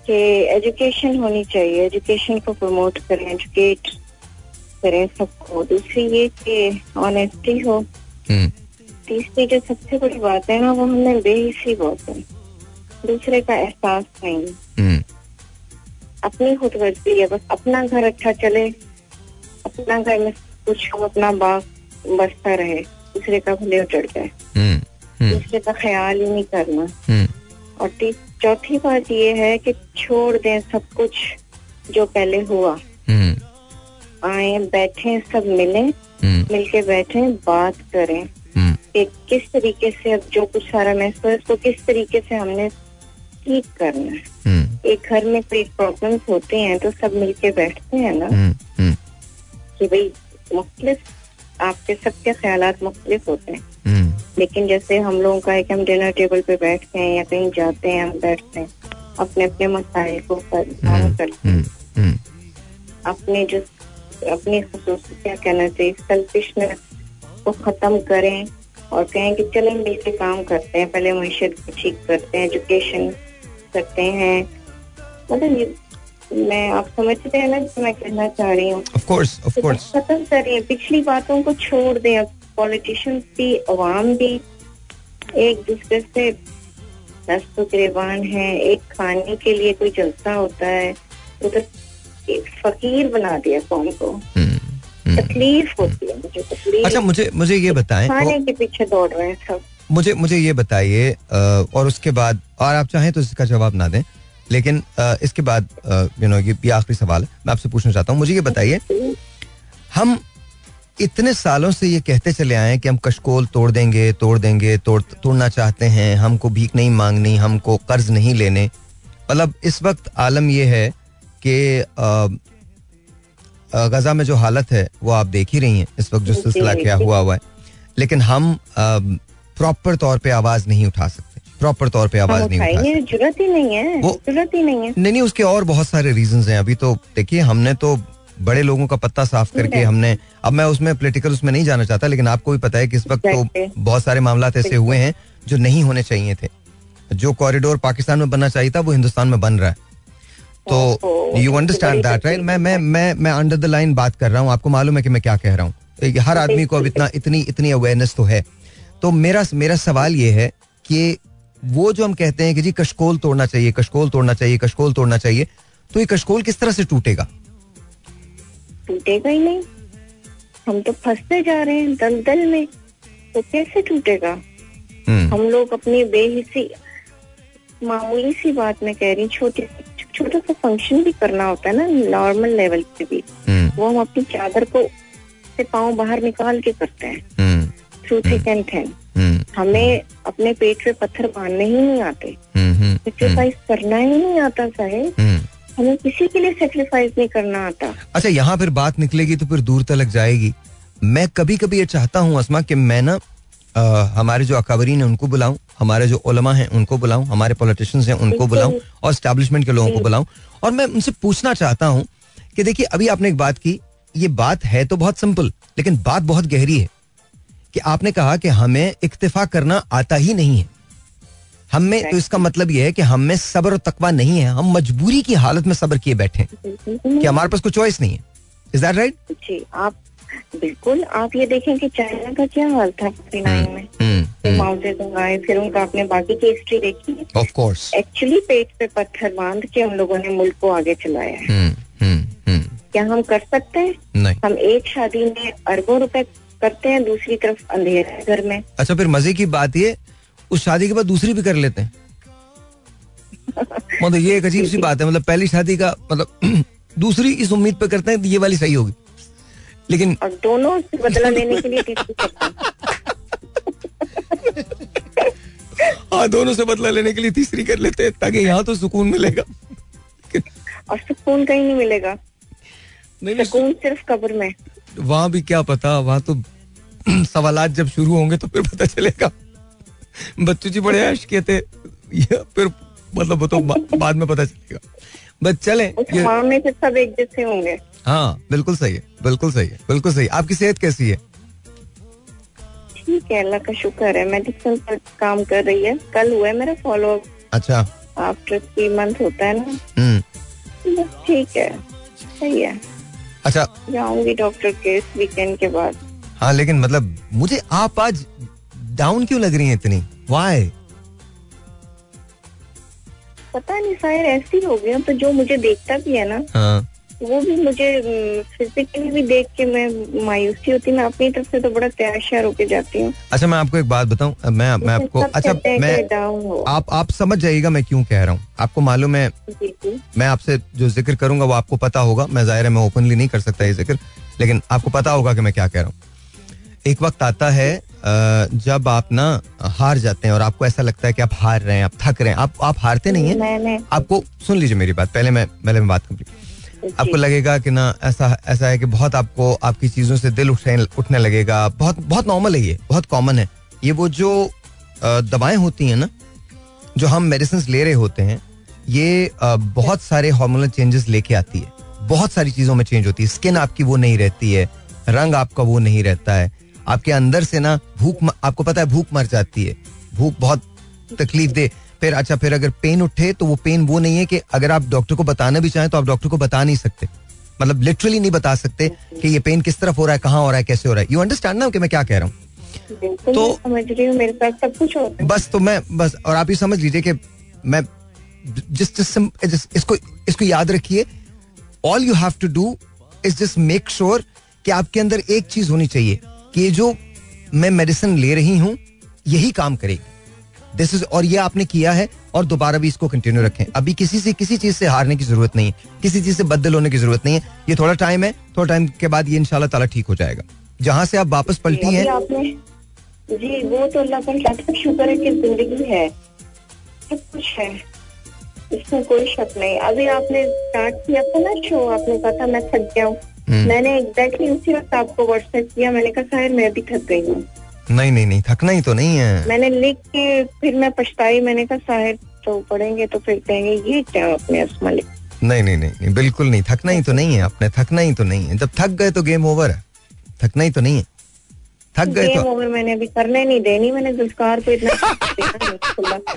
कि एजुकेशन होनी चाहिए एजुकेशन को प्रमोट करें एजुकेट करें सबको। दूसरी ये कि ऑनेस्टी हो। हम्म, तीसरी जो सबसे बड़ी बात है ना वो हमने बेहिसी बहुत है। दूसरे का एहसास नहीं। हम्म, अपनी खुद गर्जी है बस अपना घर अच्छा चले अपना घर में कुछ हो अपना बाग बसता रहे दूसरे का भले उजड़ जाए। दूसरे का ख्याल ही नहीं करना। हम्म, और चौथी बात ये है कि छोड़ दें सब कुछ जो पहले हुआ। हम्म, आए बैठे सब मिले हम्म, मिलके बैठे बात करें। हम्म, कि किस तरीके से अब जो कुछ सारा महसूस है उसको किस तरीके से हमने ठीक करना है। हम्म, एक घर में कोई प्रॉब्लम्स होते हैं तो सब मिलके बैठते हैं ना। हम्म, हम्म, कि भाई मुख्तलिफ़ आपके सबके ख्याल मुख्तलिफ़ होते हैं। हम्म, लेकिन जैसे हम लोगों का है कि हम डिनर टेबल पे बैठते हैं या कहीं जाते हैं हम बैठते हैं अपने अपने मसाइल को हम्म, करते हैं। हम्म, अपने जो अपनी खसूस क्या कहना चाहिए सेल्फिशनेस को खत्म करें और कहें कि चलें मिलकर काम करते हैं पहले मीशत को ठीक करते हैं एजुकेशन करते हैं। मतलब मैं आप समझते हैं ना जो मैं कहना चाह रही हूँ। Of course, of तो course. खत्म करें पिछली बातों को छोड़ दें अब। पॉलिटिशियंस भी अवाम भी एक दूसरे से दस्त गिरबान है। एक खाने के लिए कोई जलसा होता है उधर एक फकीर बना दिया कौम को? हम्म, हम्म. तकलीफ़ होती है मुझे तकलीफ़। अच्छा मुझे मुझे ये बताएँ खाने के पीछे दौड़ रहे हैं सब। मुझे मुझे ये बताइए और उसके बाद और आप चाहें तो इसका जवाब ना दें। लेकिन इसके बाद यू नो ये आखिरी सवाल है मैं आपसे पूछना चाहता हूँ। मुझे ये बताइए हम इतने सालों से ये कहते चले आए हैं कि हम कशकोल तोड़ देंगे तोड़ देंगे तोड़ तोड़ना चाहते हैं हमको भीख नहीं मांगनी हमको कर्ज नहीं लेने। मतलब इस वक्त आलम यह है कि गजा में जो हालत है वो आप देख ही रही हैं इस वक्त जो सिलसिला क्या हुआ हुआ है। लेकिन हम प्रॉपर तौर पे आवाज़ नहीं उठा सकते। प्रॉपर तौर पे आवाज़ नहीं उठा सकते। ज़रूरत ही नहीं है ज़रूरत ही नहीं है। नहीं नहीं उसके और बहुत सारे रीजंस हैं। अभी तो देखिए हमने तो बड़े लोगों का पत्ता साफ़ करके हमने अब मैं उसमें पॉलिटिकल उसमें नहीं जाना चाहता लेकिन आपको भी पता है कि इस वक्त तो बहुत सारे मामला ऐसे हुए हैं जो नहीं होने चाहिए थे। जो कॉरिडोर पाकिस्तान में बनना चाहिए था वो हिंदुस्तान में बन रहा है। तो यू अंडरस्टैंड दैट राइट मैं मैं मैं मैं अंडर द लाइन बात कर रहा हूँ। आपको मालूम है कि मैं क्या कह रहा हूँ। हर आदमी को अब इतना इतनी इतनी अवेयरनेस तो है। तो मेरा मेरा सवाल ये है कि वो जो हम कहते हैं कि जी कशकोल तोड़ना चाहिए कशकोल तोड़ना चाहिए कशकोल तोड़ना चाहिए तो ये कशकोल किस तरह से टूटेगा? टूटेगा ही नहीं। हम तो फंसते जा रहे हैं दलदल में तो कैसे टूटेगा? हम्म, हम लोग अपनी बेहिसी मामूली सी बात में कह रही छोटी छोटा सा फ़ंक्शन भी करना होता है ना नॉर्मल लेवल पे भी। हम्म, वो हम अपनी चादर को से पाँव बाहर निकाल के करते हैं। थ्रू थिक एंड थिन हमें अपने पेट पे पत्थर बांधने ही नहीं आते। हम्म, हम्म, सेक्रीफाइस करना ही नहीं आता साहेब हम्म। हमें किसी के लिए सेक्रीफाइस नहीं करना आता। अच्छा यहाँ फिर बात निकलेगी तो फिर दूर तक जाएगी। मैं कभी कभी ये चाहता हूँ असमा कि मैं ना अ, हमारे जो अकाबरीन हैं उनको बुलाऊं हमारे जो उलमा हैं उनको बुलाऊं हमारे पॉलिटिशियंस हैं उनको। बुलाऊं और स्टैब्लिशमेंट के लोगों को बुलाऊं। और मैं उनसे पूछना चाहता हूँ कि देखिए अभी आपने एक बात की ये बात है तो बहुत सिंपल लेकिन बात बहुत गहरी है। कि आपने कहा कि हमें इक्तफा करना आता ही नहीं है। हमें तो इसका मतलब यह है कि हम में सब्र और तकवा नहीं है। हम मजबूरी की हालत में सब्र किए बैठे हैं। कि हमारे पास कोई चॉइस नहीं है। इज़ दैट राइट जी आप बिल्कुल आप ये देखें कि चाइना का क्या हाल था फोर्टी नाइन में। हम्म, फिर आए फिर उनका आपने बाकी की हिस्ट्री देखी। ऑफ़ कोर्स एक्चुअली पेट पे पत्थर बाँध के हम लोगों ने मुल्क को आगे चलाया है। हम्म, क्या हम कर सकते हैं? नहीं। हम एक शादी में अरबों रुपए करते हैं दूसरी तरफ़ अंधेरा है घर में। अच्छा फिर मज़े की बात ये उस शादी के बाद दूसरी भी कर लेते हैं? मतलब ये एक अजीब सी बात है मतलब पहली शादी का मतलब *clears throat* दूसरी इस उम्मीद पे करते हैं ये वाली सही होगी। लेकिन और दोनों से बदला लेने के लिए तीसरी हाँ। दोनों से बदला लेने के लिए तीसरी कर लेते हैं ताकि यहाँ तो सुकून मिलेगा। और सुकून कहीं नहीं मिलेगा। नहीं सुकून सिर्फ़ कब्र में। वहाँ भी क्या पता वहाँ तो *clears throat* सवाल जब शुरू होंगे तो फिर पता चलेगा। बच्चों जी बड़े ऐश किए थे ये फिर मतलब तो बा- बाद में पता चलेगा। बस चले सब एक जैसे होंगे। हाँ बिल्कुल सही है बिल्कुल सही है बिल्कुल सही आपकी सेहत कैसी है? ठीक है अल्लाह का शुक्र है मेडिसिन पर काम कर रही है। कल हुआ है मेरा फॉलो अच्छा। आफ्टर थ्री मंथ होता है ना। हम्म। ठीक है सही है। अच्छा। जाऊँगी डॉक्टर के इस वीकेंड के बाद। हाँ लेकिन मतलब मुझे आप आज डाउन क्यों लग रही हैं इतनी? वाई पता नहीं शायद ऐसी हो गया तो जो मुझे देखता भी है ना हाँ। वो भी मुझे फिजिकली भी देख के मैं मायूसी होती मैं अपनी तरफ़ से तो बड़ा तैयार श्यार होके जाती हूँ। अच्छा मैं आपको एक बात बताऊँ मैं मैं आपको अच्छा मैं आप आप समझ जाइएगा मैं क्यों कह रहा हूँ। आपको मालूम है मैं आपसे जो ज़िक्र करूँगा वो आपको पता होगा मैं ज़ाहिर है मैं ओपनली नहीं कर सकता ये ज़िक्र लेकिन आपको पता होगा कि मैं क्या कह रहा हूँ। एक वक्त आता है जब आप ना हार जाते हैं और आपको ऐसा लगता है कि आप हार रहे हैं आप थक रहे हैं आप आप हारते नहीं हैं। आपको सुन लीजिए मेरी बात पहले मैं पहले मैं बात कंप्लीट आपको लगेगा कि ना ऐसा ऐसा है कि बहुत आपको आपकी चीज़ों से दिल उठने उठने लगेगा। बहुत बहुत नॉर्मल है ये बहुत कॉमन है। ये वो जो दवाएँ होती हैं ना जो हम मेडिसिन ले रहे होते हैं ये बहुत सारे हार्मोनल चेंजेस लेके आती है। बहुत सारी चीज़ों में चेंज होती है। स्किन आपकी वो नहीं रहती है रंग आपका वो नहीं रहता है। आपके अंदर से ना भूख आपको पता है भूख मर जाती है। भूख बहुत तकलीफ़ दे फिर अच्छा फिर अगर पेन उठे तो वो पेन वो नहीं है कि अगर आप डॉक्टर को बताना भी चाहें तो आप डॉक्टर को बता नहीं सकते। मतलब लिटरली नहीं बता सकते कि ये पेन किस तरफ़ हो रहा है कहाँ हो रहा है कैसे हो रहा है। यू अंडरस्टैंड ना कि मैं क्या कह रहा हूँ? तो- समझ रही हूँ मेरे पास सब कुछ होता है। बस तो मैं बस और आप ये समझ लीजिए कि मैं जिस जिस, इसको इसको याद रखिए। All you have to do is just make sure कि आपके अंदर एक चीज़ होनी चाहिए कि ये जो मैं मेडिसिन ले रही हूँ यही काम करेगी। दिस इज़ और ये आपने किया है और दोबारा भी इसको कंटिन्यू रखें। अभी किसी से किसी चीज़ से हारने की ज़रूरत नहीं है। किसी चीज़ से बदल होने की ज़रूरत नहीं है। ये थोड़ा टाइम है थोड़ा टाइम के बाद ये इंशाल्लाह ताला ठीक हो जाएगा। जहाँ से आप वापस पलटी अभी जी वो तो अल्लाह पर शुक्र है कि ज़िंदगी है। सब कुछ है। इसमें कोई शक नहीं। अभी आपने स्टार्ट किया था ना शो आपने कहा था मैं थक गया हूँ। हम्म। मैंने एग्जैक्टली उसी वक्त आपको व्हाट्सएप किया। मैंने कहा शायद मैं भी थक गई हूँ। नहीं नहीं नहीं थकना ही तो नहीं है। मैंने लिख के फिर मैं पछताई मैंने कहा शायद तो पढ़ेंगे तो फिर कहेंगे ये क्या अपने असमा लिख नहीं नहीं नहीं नहीं बिल्कुल नहीं थकना ही तो नहीं है अपने थकना ही तो नहीं है। जब थक गए तो गेम ओवर है। थकना ही तो नहीं है। थक गए तो ओवर मैंने अभी करने नहीं देनी मैंने जुल्फकार को इतना *laughs*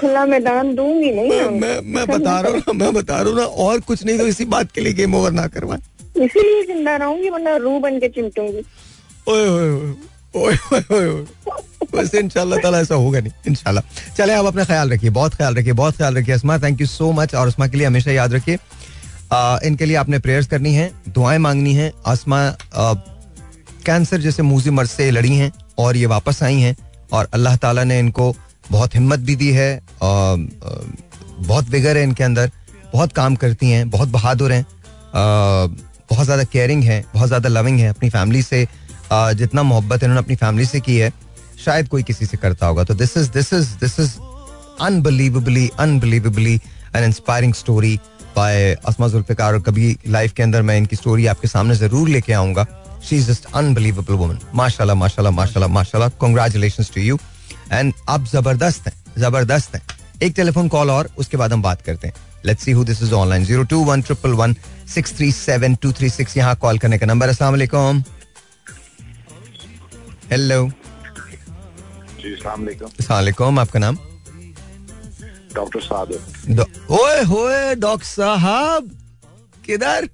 खुला मैदान दूँगी नहीं। मैं मैं बता रहा हूँ मैं बता रहा हूँ ना और कुछ नहीं तो इसी बात के लिए गेम ओवर ना करवाएँ। इसीलिए ज़िंदा रहूँगी वरना रू बन के चिमटूँगी। वैसे इंशाल्लाह ताला ऐसा होगा नहीं इंशाल्लाह। चले आप अपना ख्याल रखिए बहुत ख्याल रखिए बहुत ख्याल रखिए Asma thank you so much और अस्मा के लिए हमेशा याद रखिए। इनके लिए आपने प्रेयर्स करनी है दुआएँ मांगनी है अस्मा आ, कैंसर जैसे मूजी मर्ज से लड़ी हैं और ये वापस आई हैं और अल्लाह ताला ने इनको बहुत हिम्मत भी दी है आ, आ, बहुत विगर है इनके अंदर बहुत काम करती हैं बहुत बहादुर हैं। बहुत ज़्यादा केयरिंग है, बहुत ज़्यादा लविंग है अपनी फैमिली से जितना मोहब्बत इन्होंने अपनी फैमिली से की है, शायद कोई किसी से करता होगा। तो this is this is this is unbelievably unbelievably an inspiring story by Asma Zulfiqar और कभी लाइफ के अंदर मैं इनकी स्टोरी आपके सामने ज़रूर लेके आऊँगा। She is just unbelievable woman माशाल्लाह माशाल्लाह माशाल्लाह माशाल्लाह। कांग्रेचुलेशंस टू यू एंड आप ज़बरदस्त हैं ज़बरदस्त हैं। एक टेलीफोन कॉल और, उसके बाद हम बात करते हैं। Let's see who this is online zero two one triple one six three seven two three six यहाँ कॉल करने का नंबर अस्सलाम वालेकुम हेलो वालेकुम आपका नाम डॉक्टर दो- ओए होए डॉक्टर साहब किधर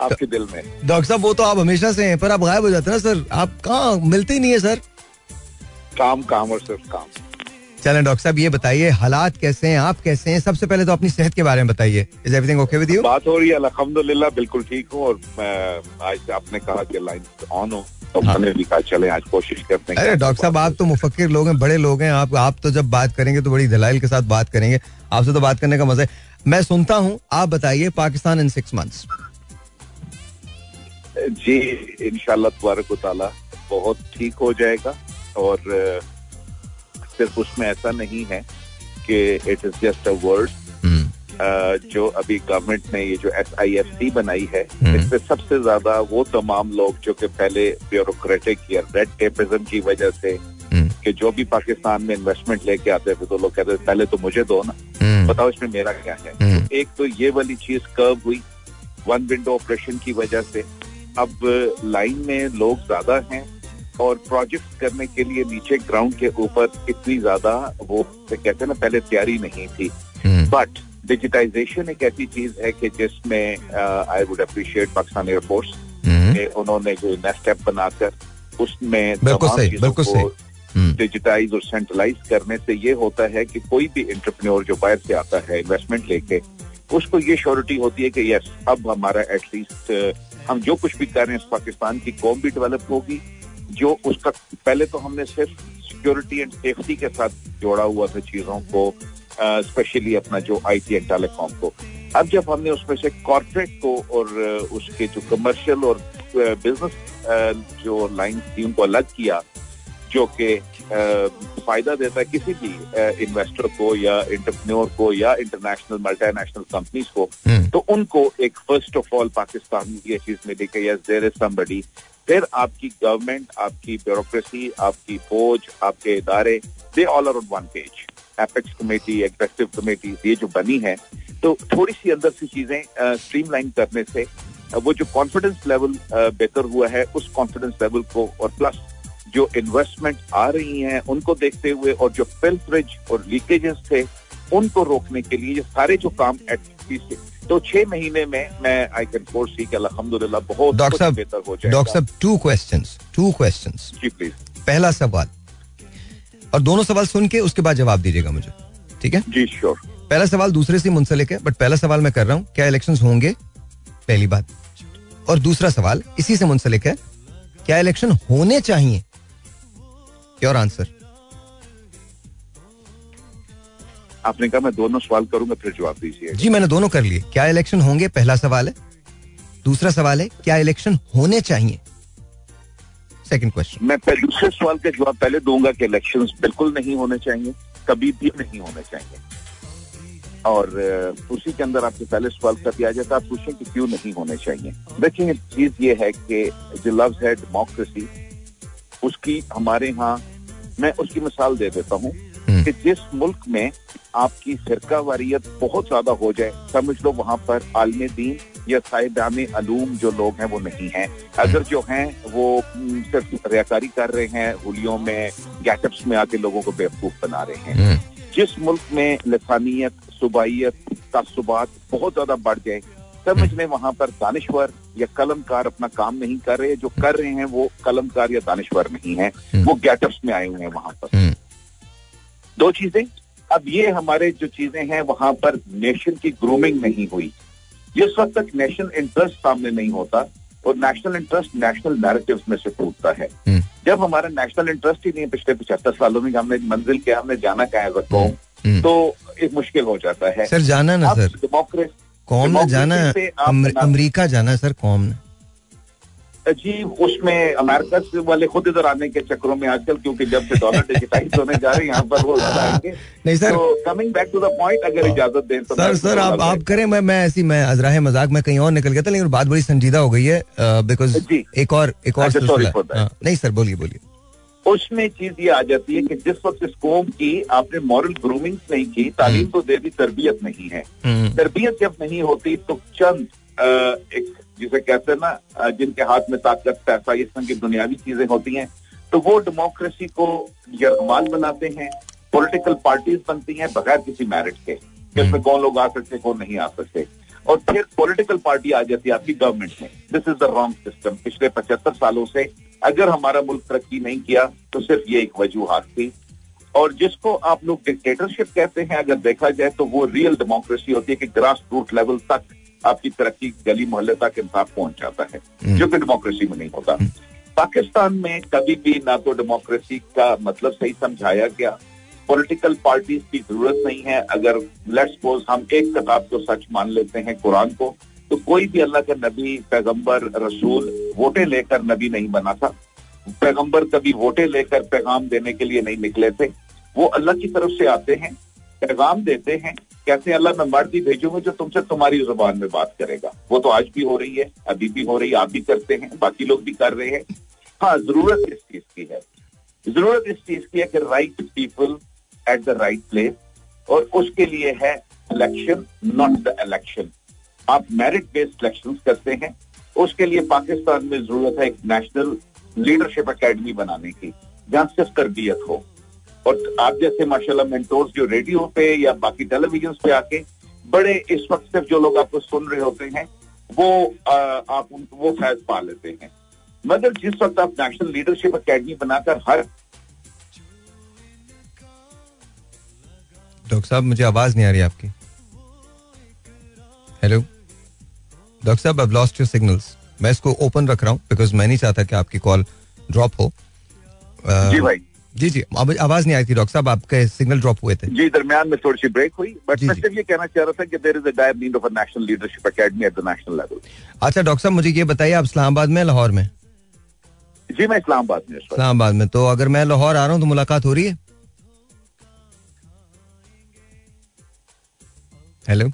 आपके दिल में डॉक्टर साहब वो तो आप हमेशा से हैं पर आप गायब हो जाते हैं ना सर आप कहाँ मिलते ही नहीं है सर काम काम और सिर्फ़ काम चलें डॉक्टर साहब ये बताइए हालात कैसे हैं आप कैसे हैं? सबसे पहले तो अपनी सेहत के बारे में बताइए। Is everything okay with you बात हो रही है अल्हम्दुलिल्लाह बिल्कुल ठीक हूँ और आज आपने कहा कि लाइन ऑन हो। तो हाँ। भी कहा चले आज कोशिश करते हैं। अरे डॉक्टर साहब आप तो मुफक्किर लोग हैं बड़े लोग हैं आप आप तो जब बात करेंगे तो बड़ी दलाइल के साथ बात करेंगे। आपसे तो बात करने का मज़ा है। मैं सुनता हूँ आप बताइए पाकिस्तान इन सिक्स मंथ्स जी इंशाल्लाह तबारक बहुत ठीक हो जाएगा और सिर्फ़ उसमें ऐसा नहीं है कि it is just a word जो अभी गवर्नमेंट ने ये जो एस आई एफ़ सी बनाई है हम्म। इसमें सबसे ज़्यादा वो तमाम लोग जो कि पहले ब्यूरोक्रेटिक या रेड टेपिज्म की वजह से कि जो भी पाकिस्तान में इन्वेस्टमेंट लेके आते थे तो लोग कहते थे पहले तो मुझे दो ना। बताओ इसमें मेरा क्या है? हम्म। तो एक तो ये वाली चीज़ कर्व हुई वन विंडो ऑपरेशन की वजह से। अब लाइन में लोग ज़्यादा हैं और प्रोजेक्ट करने के लिए नीचे ग्राउंड के ऊपर इतनी ज़्यादा वो कहते हैं ना पहले तैयारी नहीं थी बट डिजिटाइजेशन एक ऐसी चीज़ है कि जिसमें I would appreciate Pakistan air force उन्होंने जो नेक्स्ट स्टेप बनाकर उसमें सही। हम्म। डिजिटाइज और सेंट्रलाइज करने से ये होता है कि कोई भी इंटरप्रेन्योर जो बाहर से आता है इन्वेस्टमेंट लेके उसको ये श्योरिटी होती है कि यस अब हमारा एटलीस्ट हम जो कुछ भी कर रहे हैं पाकिस्तान की कौम भी डेवलप होगी जो उसका पहले तो हमने सिर्फ़ सिक्योरिटी एंड सेफ्टी के साथ जोड़ा हुआ था चीज़ों को स्पेशली अपना जो आईटी एंड टेलीकॉम को। अब जब हमने उसमें से कॉर्पोरेट को और उसके जो कमर्शियल और बिज़नेस जो लाइन थी, उनको अलग किया, जो कि फ़ायदा देता है किसी भी इन्वेस्टर को या इंटरप्रेन्योर को या इंटरनेशनल मल्टीनेशनल कंपनीज़ को हम्म। तो उनको एक फ़र्स्ट ऑफ़ ऑल पाकिस्तान ये चीज़ मिली कि यस देर इज़ समबडी फिर आपकी गवर्नमेंट आपकी ब्यूरोक्रेसी आपकी फौज आपके इदारे they all are on one page apex committee executive committee ये जो बनी है तो थोड़ी सी अंदर सी चीज़ें स्ट्रीमलाइन करने से वो जो कॉन्फिडेंस लेवल बेहतर हुआ है उस कॉन्फिडेंस लेवल को और प्लस जो इन्वेस्टमेंट आ रही हैं उनको देखते हुए और जो फिल्टरेज और लीकेजेस थे उनको रोकने के लिए ये सारे जो काम एटलीस्ट तो छह महीने में मैं आई कैन फोर सी कि अल्हम्दुलिल्लाह बहुत डॉक्टर साहब बेहतर हो जाएगा। डॉक्टर साहब टू क्वेश्चंस टू क्वेश्चंस जी प्लीज़ पहला सवाल और दोनों सवाल सुन के उसके बाद जवाब दीजिएगा मुझे ठीक है? जी श्योर पहला सवाल दूसरे से मुंसलिक है बट पहला सवाल मैं कर रहा हूँ क्या इलेक्शंस होंगे? पहली बात। और दूसरा सवाल इसी से मुंसलिक है क्या इलेक्शन होने चाहिए? योर आंसर आपने कहा मैं दोनों सवाल करूँगा फिर जवाब दीजिए। जी मैंने दोनों कर लिए। क्या इलेक्शन होंगे? पहला सवाल है। दूसरा सवाल है क्या इलेक्शन होने चाहिए? सेकंड क्वेश्चन मैं दूसरे सवाल का जवाब पहले दूँगा कि इलेक्शंस बिल्कुल नहीं होने चाहिए कभी भी नहीं होने चाहिए। और उसी के अंदर आपके पहले सवाल का भी आ जाता आप पूछें कि क्यों नहीं होने चाहिए। देखिए चीज़ ये है कि जो लव्स है डेमोक्रेसी उसकी हमारे यहाँ मैं उसकी मिसाल दे देता हूँ हम्म। कि जिस मुल्क में आपकी फिरका वारियत बहुत ज़्यादा हो जाए समझ लो वहाँ पर आलम दीन या साहिबान अलूम जो लोग हैं वो नहीं हैं। अगर जो हैं वो हम्म, सिर्फ़ रियाकारी कर रहे हैं होलियों में गैटअप्स में आके लोगों को बेवकूफ़ बना रहे हैं। जिस मुल्क में लसानियत सुबाइयत तासुबात बहुत ज़्यादा बढ़ जाए समझ लें वहाँ पर दानिश्वर या कलमकार अपना काम नहीं कर रहे जो कर रहे हैं वो कलमकार या दानिश्वर नहीं है वो गैटअप्स में आए हुए हैं वहाँ पर। दो चीज़ें। अब ये हमारे जो चीज़ें हैं वहाँ पर नेशन की ग्रूमिंग नहीं हुई। जिस वक्त तक नेशनल इंटरेस्ट सामने नहीं होता और नेशनल इंटरेस्ट नेशनल नैरेटिव में से टूटता है। जब हमारा नेशनल इंटरेस्ट ही नहीं है पिछले पचहत्तर सालों में हमने मंजिल क्या हमने जाना क्या है तो एक मुश्किल हो जाता है। सर जाना ना सर। डेमोक्रेसी कौम ने जाना है अमेरिका जाना है सर कौम ने। जी उसमें अमेरिका से वाले खुद इधर आने के चक्करों में आजकल क्योंकि जब से डॉलर डिजिटाइज होने जा रहे हैं यहाँ पर वो *laughs* नहीं sir. Coming back to the point अगर इजाज़त दें तो सर सर आप आप करें मैं मैं ऐसी मैं अजराह मज़ाक में कहीं और निकल गया था लेकिन बात बड़ी संजीदा हो गई है बिकॉज़ एक और एक और अच्छा. हाँ, नहीं सर बोलिए बोलिए। उसमें चीज़ ये आ जाती है कि जिस वक्त इस कौम की आपने मॉरल ग्रूमिंग नहीं की तालीम तो दे दी तरबियत नहीं है। हम्म, तरबियत जब नहीं होती तो चंद एक जिसे कहते हैं ना जिनके हाथ में ताकत पैसा इस तरह की दुनियावी चीज़ें होती हैं तो वो डेमोक्रेसी को यरगमाल बनाते हैं पॉलिटिकल पार्टीज़ बनती हैं बगैर किसी मेरिट के जिसमें कौन लोग आ सकते कौन नहीं आ सकते। और फिर पॉलिटिकल पार्टी आ जाती है आपकी गवर्नमेंट में। This is the wrong system पिछले पचहत्तर सालों से अगर हमारा मुल्क तरक्की नहीं किया तो सिर्फ़ ये एक वजूहत थी। और जिसको आप लोग डिक्टेटरशिप कहते हैं अगर देखा जाए तो वो रियल डेमोक्रेसी होती है कि ग्रास रूट लेवल तक आपकी तरक्की गली मोहल्ले तक इंसाफ पहुँच जाता है जो कि डेमोक्रेसी में नहीं होता। पाकिस्तान में कभी भी ना तो डेमोक्रेसी का मतलब सही समझाया गया। पॉलिटिकल पार्टीज़ की ज़रूरत नहीं है। अगर लेट्स सपोज़ हम एक किताब को सच मान लेते हैं कुरान को तो कोई भी अल्लाह का नबी, पैगंबर, रसूल वोटे लेकर नबी नहीं बना था। पैगंबर कभी वोटे लेकर पैगाम देने के लिए नहीं निकले थे। वो अल्लाह की तरफ़ से आते हैं, पैगाम देते हैं हैं, अल्लाह, मैं मर्द ही भेजूँगा जो तुमसे तुम्हारी ज़ुबान में बात करेगा। वो तो आज भी हो रही है, अभी भी हो रही है, आप भी करते हैं, बाकी लोग भी कर रहे हैं। हाँ ज़रूरत इस चीज़ की है। ज़रूरत इस चीज़ की है कि right people at the right place और उसके लिए है इलेक्शन नॉट द इलेक्शन आप मेरिट बेस्ड इलेक्शन करते हैं उसके लिए पाकिस्तान में ज़रूरत है एक नेशनल लीडरशिप अकेडमी बनाने की जहाँ सिर्फ़ तरबियत हो। और आप जैसे माशाल्लाह मेंटोर्स जो रेडियो पे या बाकी टेलीविज़न पे आके बड़े इस वक्त सिर्फ़ जो लोग आपको सुन रहे होते हैं वो आ, आप उन वो फैज पा लेते हैं। मगर जिस वक्त आप नेशनल लीडरशिप अकेडमी बनाकर हर डॉक्टर साहब मुझे आवाज़ नहीं आ रही आपकी। हेलो डॉक्टर साहब आई लॉस्ट योर सिग्नल्स मैं इसको ओपन रख रहा हूँ बिकॉज़ मैं नहीं चाहता कि आपकी कॉल ड्रॉप हो। जी भाई। जी जी। आवाज़ नहीं आई थी डॉक्टर साहब आपके सिग्नल ड्रॉप हुए थे। जी दरमियान में थोड़ी सी ब्रेक हुई बट मैं सिर्फ़ ये कहना चाह रहा था कि there is a dire need of a national leadership academy at the national level अच्छा डॉक्टर साहब मुझे ये बताइए आप इस्लामाबाद में लाहौर में? जी मैं इस्लामाबाद में इस इस्लामाबाद में। तो अगर मैं लाहौर आ रहा हूँ तो मुलाकात हो रही है? हेलो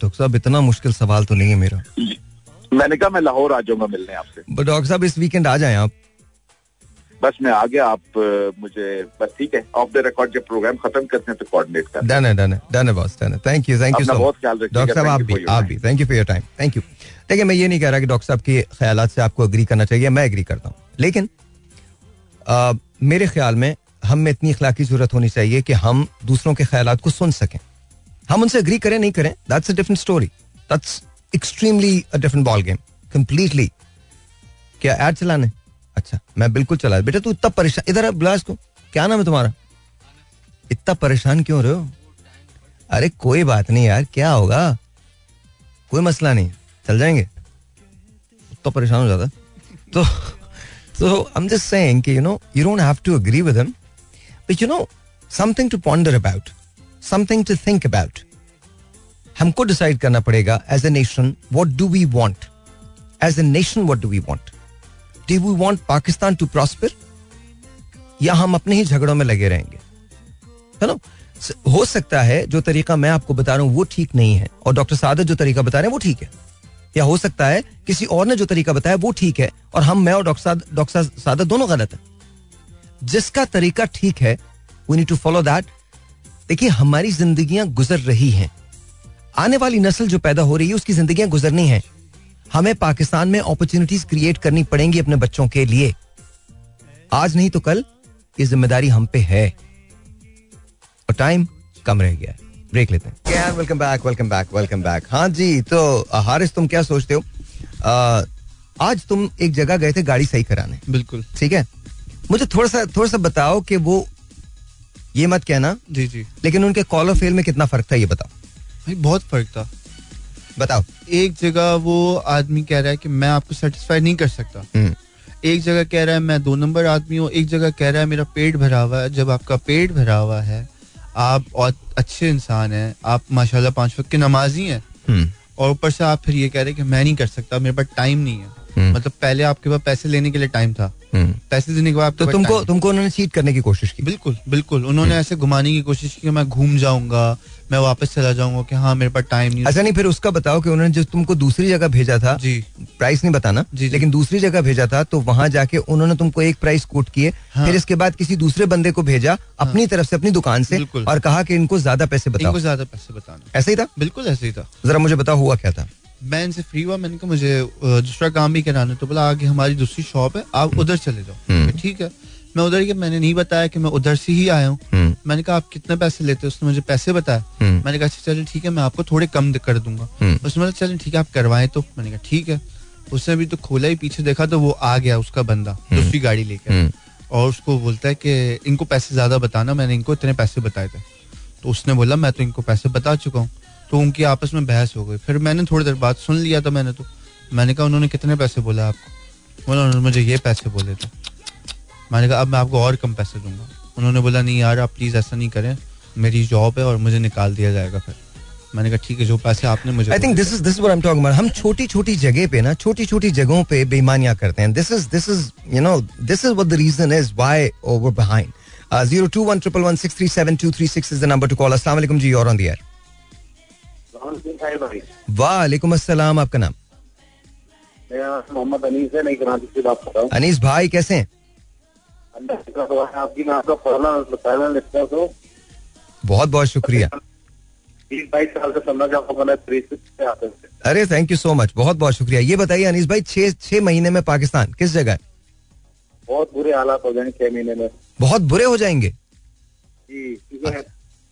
डॉक्टर साहब इतना मुश्किल सवाल तो नहीं है मेरा। मैंने कहा मैं लाहौर आ जाऊँगा मिलने आपसे। डॉक्टर साहब इस वीकेंड आ जाएँ आप? बस मैं आ गया आप मुझे बस ठीक है ऑफ़ द रिकॉर्ड जब प्रोग्राम खत्म करते हैं तो कोऑर्डिनेट कर डन है डन है डन है बॉस डन है। Thank you thank you so बहुत ख्याल रखिएगा, डॉक्टर साहब आप भी आप भी thank you for your time thank you देखिए मैं ये नहीं कह रहा कि डॉक्टर साहब के ख्याल से आपको अग्री करना चाहिए मैं एग्री करता हूँ। लेकिन मेरे ख्याल में हम में इतनी अखलाकी ज़रूरत होनी चाहिए कि हम दूसरों के ख्याल को सुन सकें। हम उनसे अग्री करें नहीं करें that's a different story that's extremely a different ball game completely क्या एड चलाने? अच्छा मैं बिल्कुल चला। बेटा तू इतना परेशान इधर आ, बुला इसको क्या नाम है तुम्हारा? इतना परेशान क्यों रहे हो? अरे कोई बात नहीं यार क्या होगा? कोई मसला नहीं। चल जाएँगे? तो परेशान हो जाता। तो तो एम जस्ट सेइंग कि you know you don't have to agree with him but you know something to ponder about something to think about हमको डिसाइड करना पड़ेगा as a nation what do we want as a nation what do we want do we want Pakistan to prosper या हम अपने ही झगड़ों में लगे रहेंगे? है ना? हो सकता है, जो तरीका मैं आपको बता रहा हूँ, वो ठीक नहीं है। और डॉक्टर सादत जो तरीका बता रहे हैं, वो ठीक है। या हो सकता है, किसी और ने जो तरीका बताया, वो ठीक है, और हम, मैं और डॉक्टर डॉक्टर सादत दोनों गलत है। जिसका तरीका ठीक है we need to follow that देखिए हमारी जिंदगियाँ गुजर रही हैं। आने वाली नस्ल जो पैदा हो रही है उसकी जिंदगियाँ गुजरनी है। हमें पाकिस्तान में अपॉर्चुनिटीज़ क्रिएट करनी पड़ेंगी अपने बच्चों के लिए। आज नहीं तो कल ये ज़िम्मेदारी हम पे है। और टाइम कम रह गया ब्रेक लेते हैं। Welcome back welcome back welcome back हाँ जी तो हारिस तुम क्या सोचते हो? आज तुम एक जगह गए थे गाड़ी सही कराने। बिल्कुल। ठीक है? मुझे थोड़ा सा थोड़ा सा बताओ कि वो ये मत कहना। जी जी। लेकिन उनके कॉल और फेल में कितना फ़र्क था ये बताओ। भाई बहुत फ़र्क था। बताओ। एक जगह वो आदमी कह रहा है कि मैं आपको सेटिस्फाई नहीं कर सकता। हम्म, एक जगह कह रहा है मैं दो नंबर आदमी हूँ। एक जगह कह रहा है मेरा पेट भरा हुआ है। जब आपका पेट भरा हुआ है आप और अच्छे इंसान हैं। आप माशाल्लाह पाँच वक्त के नमाजी हैं। हम्म, और ऊपर से आप फिर ये कह रहे हैं कि मैं नहीं कर सकता मेरे पास टाइम नहीं है। हम्म। मतलब पहले आपके पास पैसे लेने के लिए टाइम था। पैसे देने के बाद तो तुमको तुमको उन्होंने चीट करने की कोशिश की? बिल्कुल बिल्कुल। उन्होंने ऐसे घुमाने की कोशिश की मैं घूम जाऊँगा मैं वापस चला जाऊँगा कि हाँ मेरे पास टाइम नहीं अच्छा नहीं फिर उसका बताओ कि उन्होंने जो तुमको दूसरी जगह भेजा था जी। प्राइस नहीं बताना जी, जी। लेकिन दूसरी जगह भेजा था तो वहाँ जाके उन्होंने तुमको एक प्राइस कोट किए हाँ। फिर इसके बाद किसी दूसरे बंदे को भेजा हाँ। अपनी तरफ़ से अपनी दुकान से और कहा कि इनको ज़्यादा पैसे बताओ। ज़्यादा पैसे बताना। ऐसा ही था? बिल्कुल ऐसे ही था। जरा मुझे बताओ हुआ क्या था? मैं इनसे फ्री हुआ मैंने कहा मुझे दूसरा काम भी कराना है। तो बोला आगे हमारी दूसरी शॉप है आप उधर चले जाओ। हम्म। ठीक है। मैं उधर गया मैंने नहीं बताया कि मैं उधर से ही आया हूँ। हम्म, मैंने कहा आप कितने पैसे लेते हो? उसने मुझे पैसे बताया हम्म, मैंने कहा अच्छा चलिए ठीक है मैं आपको थोड़े कम कर दूँगा। हम्म। उसने बोला चलिए ठीक है आप करवाएँ तो। मैंने कहा ठीक है। उसने भी तो खोला ही पीछे देखा तो वो आ गया उसका बंदा दूसरी गाड़ी लेकर हम्म, और उसको बोलता है कि इनको पैसे ज़्यादा बताना मैंने इनको इतने पैसे बताए थे। तो उसने बोला मैं तो इनको पैसे बता चुका हूँ। तो उनकी आपस में बहस हो गई। फिर मैंने थोड़ी देर बाद सुन लिया था मैंने तो। मैंने कहा उन्होंने कितने पैसे बोला आपको? बोला उन्होंने मुझे ये पैसे बोले थे। मैंने कहा अब मैं आपको और कम पैसे दूँगा। उन्होंने बोला नहीं यार आप प्लीज़ ऐसा नहीं करें। मेरी जॉब है और मुझे निकाल दिया जाएगा फिर। मैंने कहा ठीक है जो पैसे आपने मुझे I think this is this what I am talking हम छोटी छोटी जगह पे ना छोटी छोटी जगहों पे बेईमानियाँ करते हैं। This is this is you know this is what the reason is why over behind zero two one triple one six three seven two three six is the वालेकुम अस्सलाम आपका नाम? मोहम्मद अनीस है नहीं कराची से बात कर रहा हूँ। अनीस भाई कैसे हैं? आपकी मैं आपका हूँ बहुत बहुत शुक्रिया। अरे थैंक यू सो मच बहुत बहुत शुक्रिया। ये बताइए अनीस भाई छह छह महीने में पाकिस्तान किस जगह है? बहुत बुरे हालात हो जाएँगे छह महीने में। बहुत बुरे हो जाएँगे? जी क्योंकि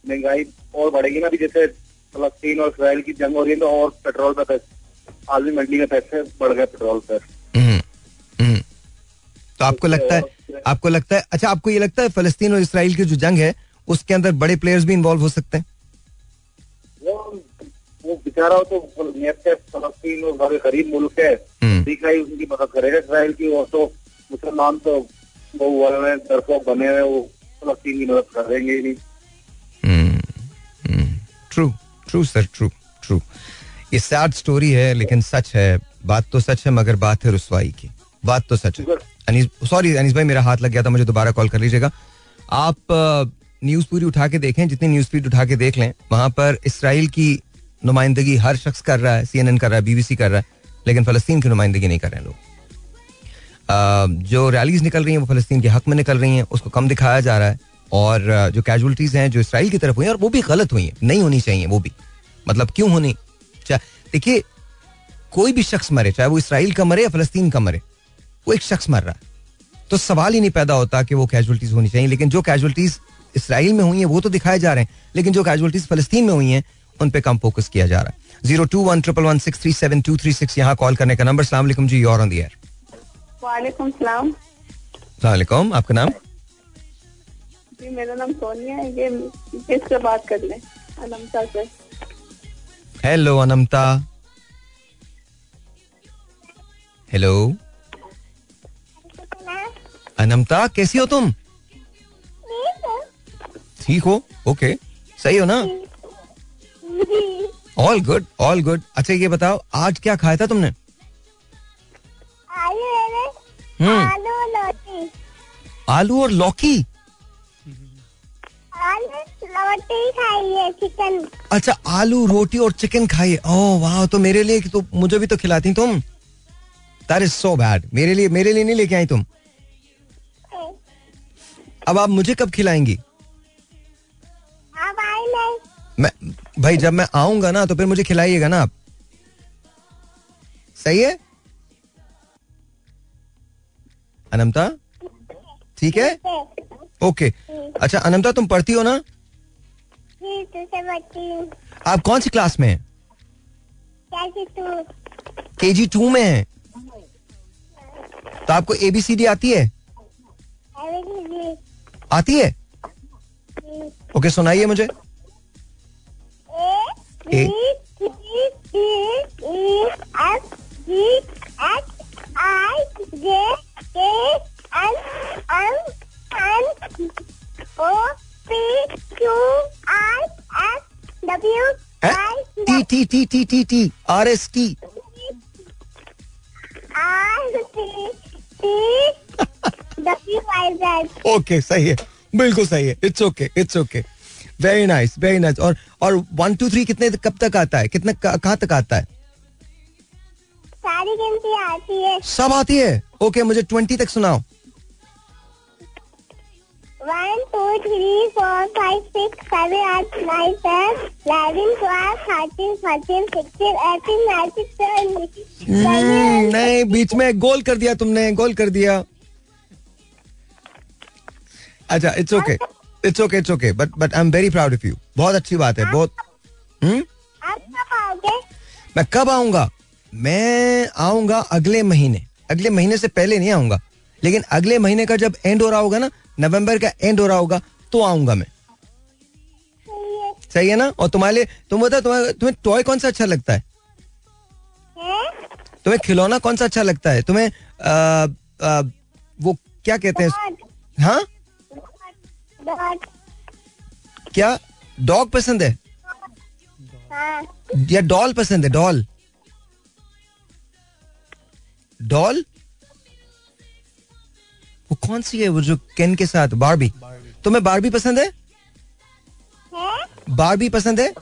महँगाई और बढ़ेगी ना अभी जैसे फलस्तीन और इसराइल की जंग हो रही है तो और पेट्रोल पे पैसे आलमी मंडी में पैसे बढ़ गए पेट्रोल पर। हम्म, हम्म। तो आपको लगता है आपको लगता है अच्छा आपको ये लगता है फलस्तीन और इसराइल की जो जंग है उसके अंदर बड़े प्लेयर्स भी इन्वॉल्व हो सकते हैं? वो वो बेचारा हो तो फलस्तीन और बड़े गरीब मुल्क है। हम्म। अमेरिका ही उनकी मदद करेगा इसराइल की और तो मुसलमान तो वो हुए हुए दरपोक बने हुए वो फलस्तीन की मदद करेंगे ही नहीं। True true sir true true ये सैड स्टोरी है लेकिन सच है। बात तो सच है मगर बात है रुसवाई की। बात तो सच है। अनीस सॉरी अनीस भाई मेरा हाथ लग गया था मुझे दोबारा कॉल कर लीजिएगा। आप न्यूज़ पूरी उठा के देखें जितनी न्यूज़ फ़ीड उठा के देख लें वहाँ पर इसराइल की नुमाइंदगी हर शख्स कर रहा है सीएनएन कर रहा है बीबीसी कर रहा है लेकिन फलस्तीन की नुमाइंदगी नहीं कर रहे हैं लोग। जो रैलीज निकल रही हैं वो फलस्तीन के हक में निकल रही हैं उसको कम दिखाया जा रहा है। और जो कैजुअलिटीज हैं जो इसराइल की तरफ़ हुई हैं और वो भी गलत हुई हैं। नहीं होनी चाहिए वो भी। मतलब क्यों होनी? देखिए कोई भी शख्स मरे चाहे वो इसराइल का मरे या फलस्तीन का मरे वो एक शख्स मर रहा है। तो सवाल ही नहीं पैदा होता कि वो कैजुअलिटीज होनी चाहिए लेकिन जो कैजुअलिटीज इसराइल में हुई हैं वो तो दिखाए जा रहे हैं। लेकिन जो कैजुअलिटीज फलस्तीन में हुई हैं उन पर कम फोकस किया जा रहा है। Zero two one triple one six three seven two three six यहाँ कॉल करने का नंबर। सलाम जी और ऑन दी एयर वालेकुम आपका नाम? जी मेरा नाम सोनिया है ये किससे बात कर लें अनमता से। हेलो अनमता हेलो अनमता कैसी हो तुम? ठीक हो? ओके सही हो ना? ऑल गुड ऑल गुड अच्छा ये बताओ आज क्या खाया था तुमने? हम्म। आलू और लौकी। आलू खाई है चिकन अच्छा आलू रोटी और चिकन खाइए ओह वाह तो मेरे लिए तो मुझे भी तो खिलाती तुम। दैट इज़ सो बैड मेरे लिए मेरे लिए नहीं लेके आई तुम। अब आप मुझे कब खिलाएँगी? नहीं। मैं भाई जब मैं आऊँगा ना तो फिर मुझे खिलाइएगा ना आप। सही है? अनमता ठीक है? ओके अच्छा अनमता तुम पढ़ती हो ना? हूँ। आप कौन सी क्लास में के जी टू में है। तो आपको एबीसीडी आती है? आती है? ओके सुनाइए मुझे। A I J K L M N O P Q R S W T T T T T T R S T R T T W Y Z okay सही है। बिल्कुल सही है। It's okay it's okay very nice very nice और और one two three कितने कब तक आता है? कितने कहाँ तक आता है? सारी गिनती आती है। सब आती है? ओके okay, मुझे ट्वेंटी तक सुनाओ। नहीं बीच में गोल कर दिया तुमने गोल कर दिया। अच्छा it's okay it's okay it's okay but but I am very proud of you बहुत अच्छी बात है बहुत। हम्म आप कब आओगे? मैं कब आऊँगा? मैं आऊँगा अगले महीने। अगले महीने से पहले नहीं आऊँगा। लेकिन अगले महीने का जब एंड हो रहा होगा ना नवंबर का एंड हो रहा होगा तो आऊँगा मैं। सही है ना? और तुम्हारे लिए तुम बता तुम्हें तुम्हें टॉय कौन सा अच्छा लगता है? तुम्हें खिलौना कौन सा अच्छा लगता है? तुम्हें आ, आ, वो क्या कहते हैं हाँ? क्या? डॉग पसंद है? हाँ। या डॉल पसंद है? डॉल डॉल वो कौन सी है वो जो केन के साथ? बारबी तुम्हें बारबी पसंद है? हैं? बारबी पसंद है?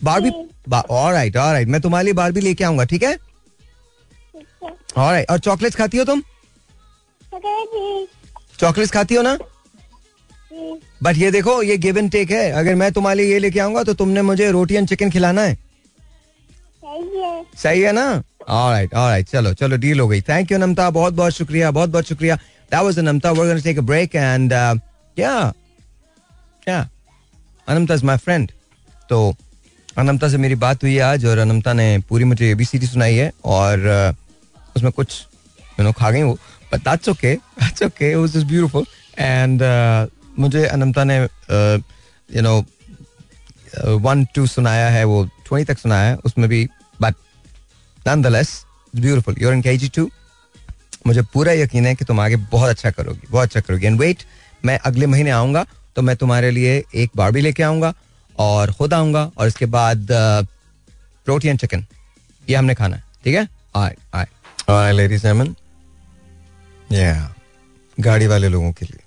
बारबी ऑलराइट ऑलराइट मैं तुम्हारे लिए बारबी लेके आऊँगा ठीक है? ऑलराइट और चॉकलेट्स खाती हो तुम? चॉकलेट चॉकलेट्स खाती हो ना? बट ये देखो ये गिव एंड टेक है। अगर मैं तुम्हारे लिए ये लेके आऊँगा तो तुमने मुझे रोटी एंड चिकन खिलाना है। सही है ना? ऑलराइट ऑलराइट चलो चलो डील हो गई. Thank you Namta. बहुत बहुत शुक्रिया बहुत बहुत शुक्रिया. That was Namta. We are gonna take a break and या क्या अनमता इज़ माय फ्रेंड तो अनमता से मेरी बात हुई आज और अनमता ने पूरी मुझे एबीसीडी सुनाई है और uh, उसमें कुछ यू नो खा गई वो but that's okay that's okay was just beautiful and मुझे अनमता ने यू नो वन टू सुनाया है. वो ट्वेंटी तक सुनाया है. उसमें भी but nonetheless, it's beautiful. You're in KG2 मुझे पूरा यकीन है कि तुम आगे बहुत अच्छा करोगी, बहुत अच्छा करोगी। एंड वेट मैं अगले महीने आऊँगा तो मैं तुम्हारे लिए एक बार भी लेके आऊँगा और खुद आऊँगा और इसके बाद रोटी एंड चिकन ये हमने खाना है, ठीक है? आए आए आए लेडीज़ एमन या गाड़ी वाले लोगों के लिए।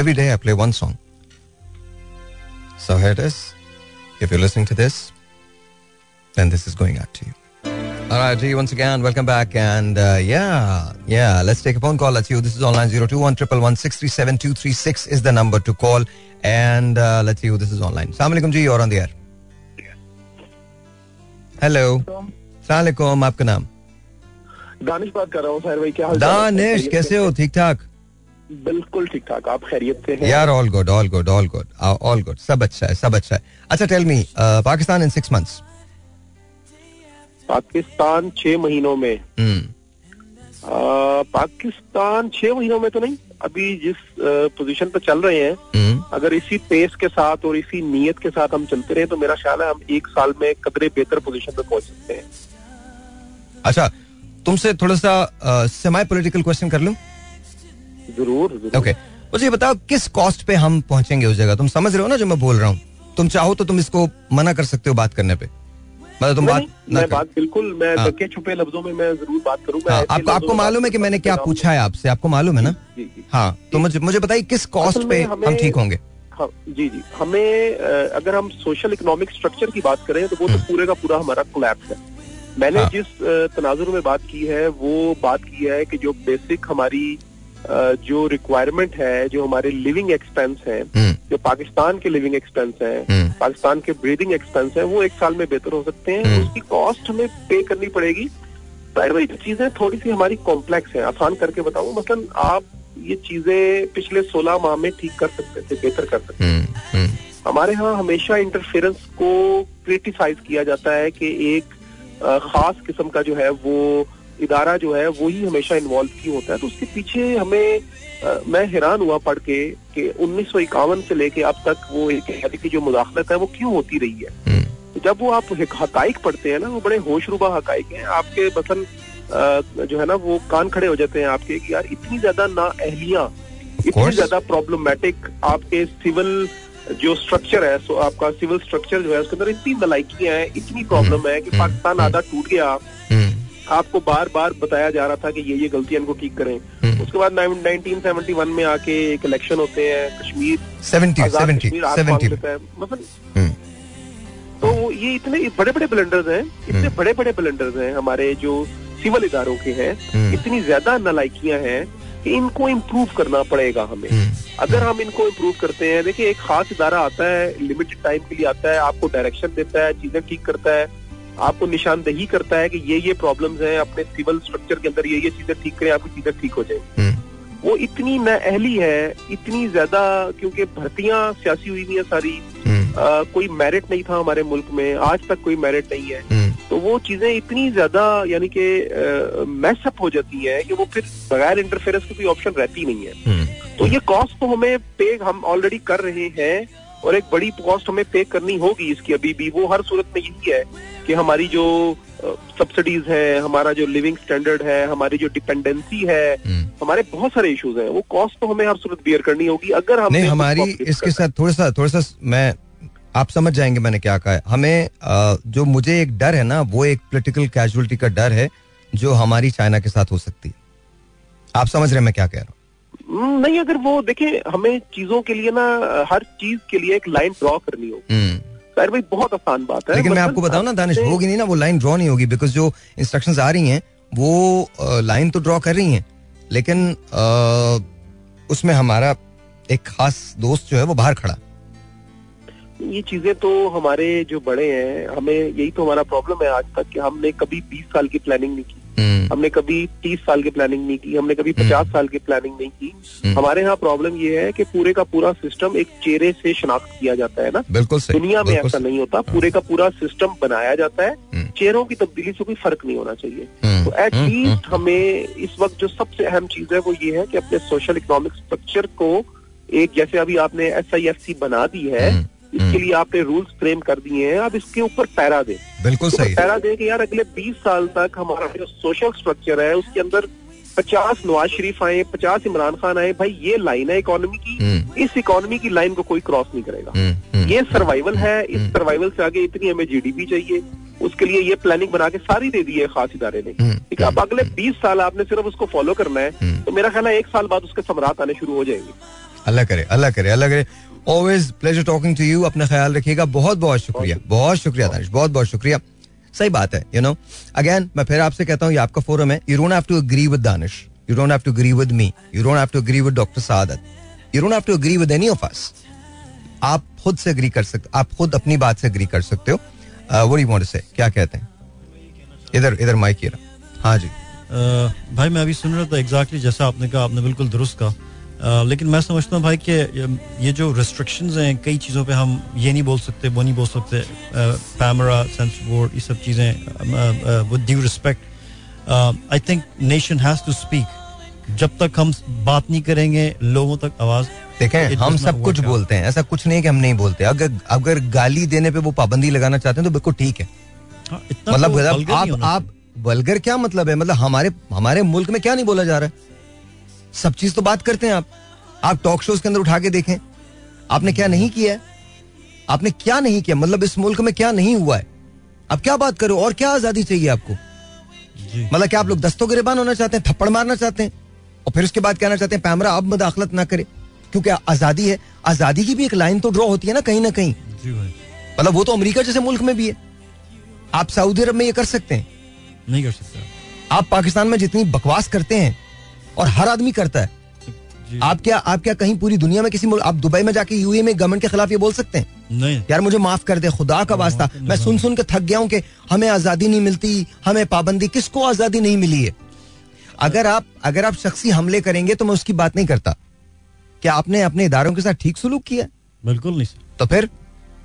Every day I play one song so it is If you listening to this then this is going out to you. All right, G, once again, welcome back. And uh, yeah, yeah, let's take a phone call. Let's see. This is online 021 111 is the number to call. And uh, let's see who this is online. Assalamu alaikum, Ji, you're on the air. Hello. Assalamu alaikum, आपका नाम दानिश बात कर रहा हूँ साहिर भाई क्या हाल चाल है? दानिश खैरियत कैसे से हो ठीक ठाक हैं? बिल्कुल ठीक ठाक आप खैरियत से हैं? यार all good all good all good all good सब अच्छा है सब अच्छा है। अच्छा tell me Pakistan in six months Pakistan छह महीनों में। हम्म। आ, पाकिस्तान छह महीनों में तो नहीं अभी जिस पोजीशन पे चल रहे हैं हम्म। अगर इसी पेस के साथ और इसी नीयत के साथ हम चलते रहे तो मेरा ख्याल है हम एक साल में कदरे बेहतर पोजीशन पे पहुँच सकते हैं। अच्छा तुमसे थोड़ा सा सेमी पॉलिटिकल क्वेश्चन कर लूँ? ज़रूर ओके मुझे ये बताओ किस कॉस्ट पे हम पहुँचेंगे उस जगह? तुम समझ रहे हो ना जो मैं बोल रहा हूँ? तुम चाहो तो तुम इसको मना कर सकते हो बात करने पे। मतलब तुम बात ना मैं बात बिल्कुल मैं हाँ। छुपे लफ्जों में मैं ज़रूर बात करूँगा हाँ, आपको आपको मालूम है कि मैंने क्या पूछा है आपसे? आपको मालूम है ना? हाँ तो मुझे मुझे बताइए किस कॉस्ट पे हम ठीक होंगे? हाँ जी जी। हमें अगर हम सोशल इकोनॉमिक स्ट्रक्चर की बात करें तो वो तो पूरे का पूरा हमारा कोलैप्स है। मैंने हाँ। जिस तनाजुर में बात की है वो बात की है कि जो बेसिक हमारी जो रिक्वायरमेंट है जो हमारे लिविंग एक्सपेंस है जो पाकिस्तान के लिविंग एक्सपेंस है पाकिस्तान के ब्रीदिंग एक्सपेंस है वो एक साल में बेहतर हो सकते हैं। हम्म। उसकी कॉस्ट हमें पे करनी पड़ेगी। ज़ाहिर भाई चीज़ें थोड़ी सी हमारी कॉम्प्लेक्स है। आसान करके बताऊँ मसलन आप ये चीज़ें पिछले 16 माह में ठीक कर सकते थे बेहतर कर सकते थे। हम्म, हम्म, हमारे यहाँ हमेशा इंटरफेरेंस को क्रिटिसाइज किया जाता है कि एक खास किस्म का जो है वो इदारा जो है वो ही हमेशा इन्वॉल्व क्यों होता है। तो उसके पीछे हमें अ, मैं हैरान हुआ पढ़ के कि उन्नीस सौ इक्यावन से लेके अब तक वो एक कहते की जो मुदाखलत है वो क्यों होती रही है? हम्म, तो जब वो आप हकाइक पढ़ते हैं ना वो बड़े होशरुबा हकाइक हैं। आपके बसन जो है ना वो कान खड़े हो जाते हैं आपके कि यार इतनी ज़्यादा ना अहलियाँ इतनी ज़्यादा प्रॉब्लमेटिक आपके सिविल जो स्ट्रक्चर है सो आपका सिविल स्ट्रक्चर जो है उसके अंदर इतनी नलाइकियाँ हैं इतनी प्रॉब्लम है कि हम्म, पाकिस्तान हम्म। आधा टूट गया। हम्म, आपको बार बार बताया जा रहा था कि ये ये गलतियाँ इनको ठीक करें। हम्म, उसके बाद नाइनटीन सेवेंटी वन में आके एक इलेक्शन होते हैं कश्मीर 70 70 70 मांग लेता मतलब हम्म, तो ये इतने बड़े बड़े ब्लंडर्स हैं इतने। बड़े बड़े ब्लंडर्स हैं हमारे जो सिविल इदारों के हैं हम्म। इतनी ज़्यादा नलायकियाँ हैं कि इनको इम्प्रूव करना पड़ेगा हमें। अगर हम इनको इम्प्रूव करते हैं देखिए एक खास इदारा आता है लिमिटेड टाइम के लिए आता है आपको डायरेक्शन देता है चीज़ें ठीक करता है आपको निशानदेही करता है कि ये ये प्रॉब्लम्स हैं अपने सिविल स्ट्रक्चर के अंदर ये ये चीज़ें ठीक करें आपकी चीज़ें ठीक हो जाएँगी। हम्म, वो इतनी नाअहली है इतनी ज़्यादा क्योंकि भर्तियाँ सियासी हुई हुई हैं सारी। हम्म, आ, कोई मेरिट नहीं था हमारे मुल्क में आज तक कोई मेरिट नहीं है। हम्म, तो वो चीज़ें इतनी ज़्यादा यानी कि मैसअप हो जाती हैं कि वो फिर बगैर इंटरफेरेंस की कोई ऑप्शन रहती नहीं है। तो ये कॉस्ट तो हमें पे हम ऑलरेडी कर रहे हैं और एक बड़ी कॉस्ट हमें पे करनी होगी इसकी अभी भी। वो हर सूरत में यही है कि हमारी जो सब्सिडीज है हमारा जो लिविंग स्टैंडर्ड है हमारी जो डिपेंडेंसी है हम्म। हमारे बहुत सारे इश्यूज़ हैं। वो कॉस्ट तो हमें हर सूरत बियर करनी होगी। अगर हम हमारी इसके साथ थोड़ा सा थोड़ा सा मैं आप समझ जाएँगे मैंने क्या कहा है। हमें अ, जो मुझे एक डर है ना वो एक पोलिटिकल कैजुअलिटी का डर है जो हमारी चाइना के साथ हो सकती है। आप समझ रहे हैं मैं क्या कह रहा हूँ। नहीं अगर वो देखें हमें चीज़ों के लिए ना हर चीज़ के लिए एक लाइन ड्रॉ करनी होगी। हम्म, सर भाई बहुत आसान बात है। लेकिन मैं मतलब आपको बताऊँ ना दानिश होगी नहीं ना वो लाइन ड्रॉ नहीं होगी बिकॉज़ जो इंस्ट्रक्शंस आ रही हैं वो लाइन तो ड्रॉ कर रही हैं। लेकिन उसमें हमारा एक खास दोस्त जो है वो बाहर खड़ा। ये चीज़ें तो हमारे जो बड़े हैं हमें यही तो हमारा प्रॉब्लम है आज तक कि हमने कभी 20 साल की प्लानिंग नहीं की। हम्म, हमने कभी 30 साल की प्लानिंग नहीं की हमने कभी 50 साल की प्लानिंग नहीं की। हम्म। हमारे यहाँ प्रॉब्लम ये है कि पूरे का पूरा सिस्टम एक चेहरे से शनाख्त किया जाता है ना। बिल्कुल दुनिया में ऐसा नहीं होता पूरे का पूरा सिस्टम बनाया जाता है। हम्म। चेहरों की तब्दीली से कोई फ़र्क नहीं होना चाहिए। हम्म, तो हम्म, एटलीस्ट हमें इस वक्त जो सबसे अहम चीज़ है वो ये है कि अपने सोशल इकोनॉमिक स्ट्रक्चर को एक जैसे अभी आपने एस आई एफ़ सी बना दी है हम्म, इसके। लिए आपने रूल्स फ्रेम कर दिए हैं आप इसके ऊपर पैरा दें। बिल्कुल सही। पैरा दें कि यार अगले 20 साल तक हमारा जो सोशल स्ट्रक्चर है उसके अंदर पचास नवाज़ शरीफ आए पचास इमरान खान आए भाई ये लाइन है इकोनॉमी की। हम्म, इस इकोनॉमी की लाइन को कोई क्रॉस नहीं करेगा। हम्म, हम्म, ये सर्वाइवल है इस। सर्वाइवल से आगे इतनी हमें जीडीपी चाहिए। उसके लिए ये प्लानिंग बना के सारी दे दी है खास इदारे ने। ठीक है अब अगले 20 साल आपने सिर्फ़ उसको फॉलो करना है। तो मेरा ख्याल है एक साल बाद उसके सम्राट आने शुरू हो जाएँगे। अल्लाह करे अल्लाह करे अल्लाह करे। Always pleasure talking to you अपना ख्याल रखिएगा। बहुत बहुत शुक्रिया। बहुत शुक्रिया। दानिश। बहुत बहुत शुक्रिया। सही बात है यू नो अगेन मैं फिर आपसे कहता हूँ ये आपका फोरम है। You don't have to agree with Danish you don't have to agree with me you don't have to agree with doctor Saadat you don't have to agree with any of us आप खुद से agree कर सकते आप खुद अपनी बात से एग्री कर सकते हो। वो वांट से क्या कहते हैं? इधर इधर माइक हाँ जी। अ, भाई मैं अभी सुन रहा था एग्जैक्टली जैसा आपने कहा आपने बिल्कुल दुरुस्त कहा। लेकिन मैं समझता हूँ भाई कि ये- जो रिस्ट्रिक्शंस हैं कई चीज़ों पे हम ये नहीं बोल सकते वो नहीं बोल सकते। कैमरा सेंसर बोर्ड ये सब चीज़ें with due respect I think nation has to speak जब तक हम बात नहीं करेंगे लोगों तक आवाज़ देखें हम सब कुछ बोलते हैं ऐसा कुछ नहीं है कि हम नहीं बोलते। अगर अगर गाली देने पे वो पाबंदी लगाना चाहते हैं तो बिल्कुल ठीक है। हाँ, मतलब तो आप आप वल्गर क्या मतलब है? मतलब हमारे हमारे मुल्क में क्या नहीं बोला जा रहा है? सब चीज़ तो बात करते हैं आप। आप टॉक शोज़ के अंदर उठा के देखें। आपने क्या नहीं किया है? आपने क्या नहीं किया? मतलब इस मुल्क में क्या नहीं हुआ है? आप क्या बात करो? और क्या आज़ादी चाहिए आपको? मतलब क्या आप लोग दस्तों गिरबान होना चाहते हैं थप्पड़ मारना चाहते हैं? और फिर उसके बाद कहना चाहते हैं पैमरा अब मुदाखलत ना करे। क्योंकि आज़ादी है। आज़ादी की भी एक लाइन तो ड्रॉ होती है ना कहीं ना कहीं। मतलब वो तो अमेरिका जैसे मुल्क में भी है। आप सऊदी अरब में ये कर सकते हैं। नहीं कर सकते। आप पाकिस्तान में जितनी बकवास करते हैं और हर आदमी करता है। आप क्या आप क्या कहीं पूरी दुनिया में किसी आप दुबई में जाके यूए में गवर्नमेंट के खिलाफ ये बोल सकते हैं? नहीं। यार मुझे माफ़ कर दे खुदा का वास्ता। तो मैं सुन सुन के थक गया हूँ कि हमें आज़ादी नहीं मिलती हमें पाबंदी किसको आज़ादी नहीं मिली है? अगर आप अगर आप शख्सी हमले करेंगे तो मैं उसकी बात नहीं करता। क्या आपने अपने इदारों के साथ ठीक सुलूक किया? बिल्कुल नहीं सर। तो फिर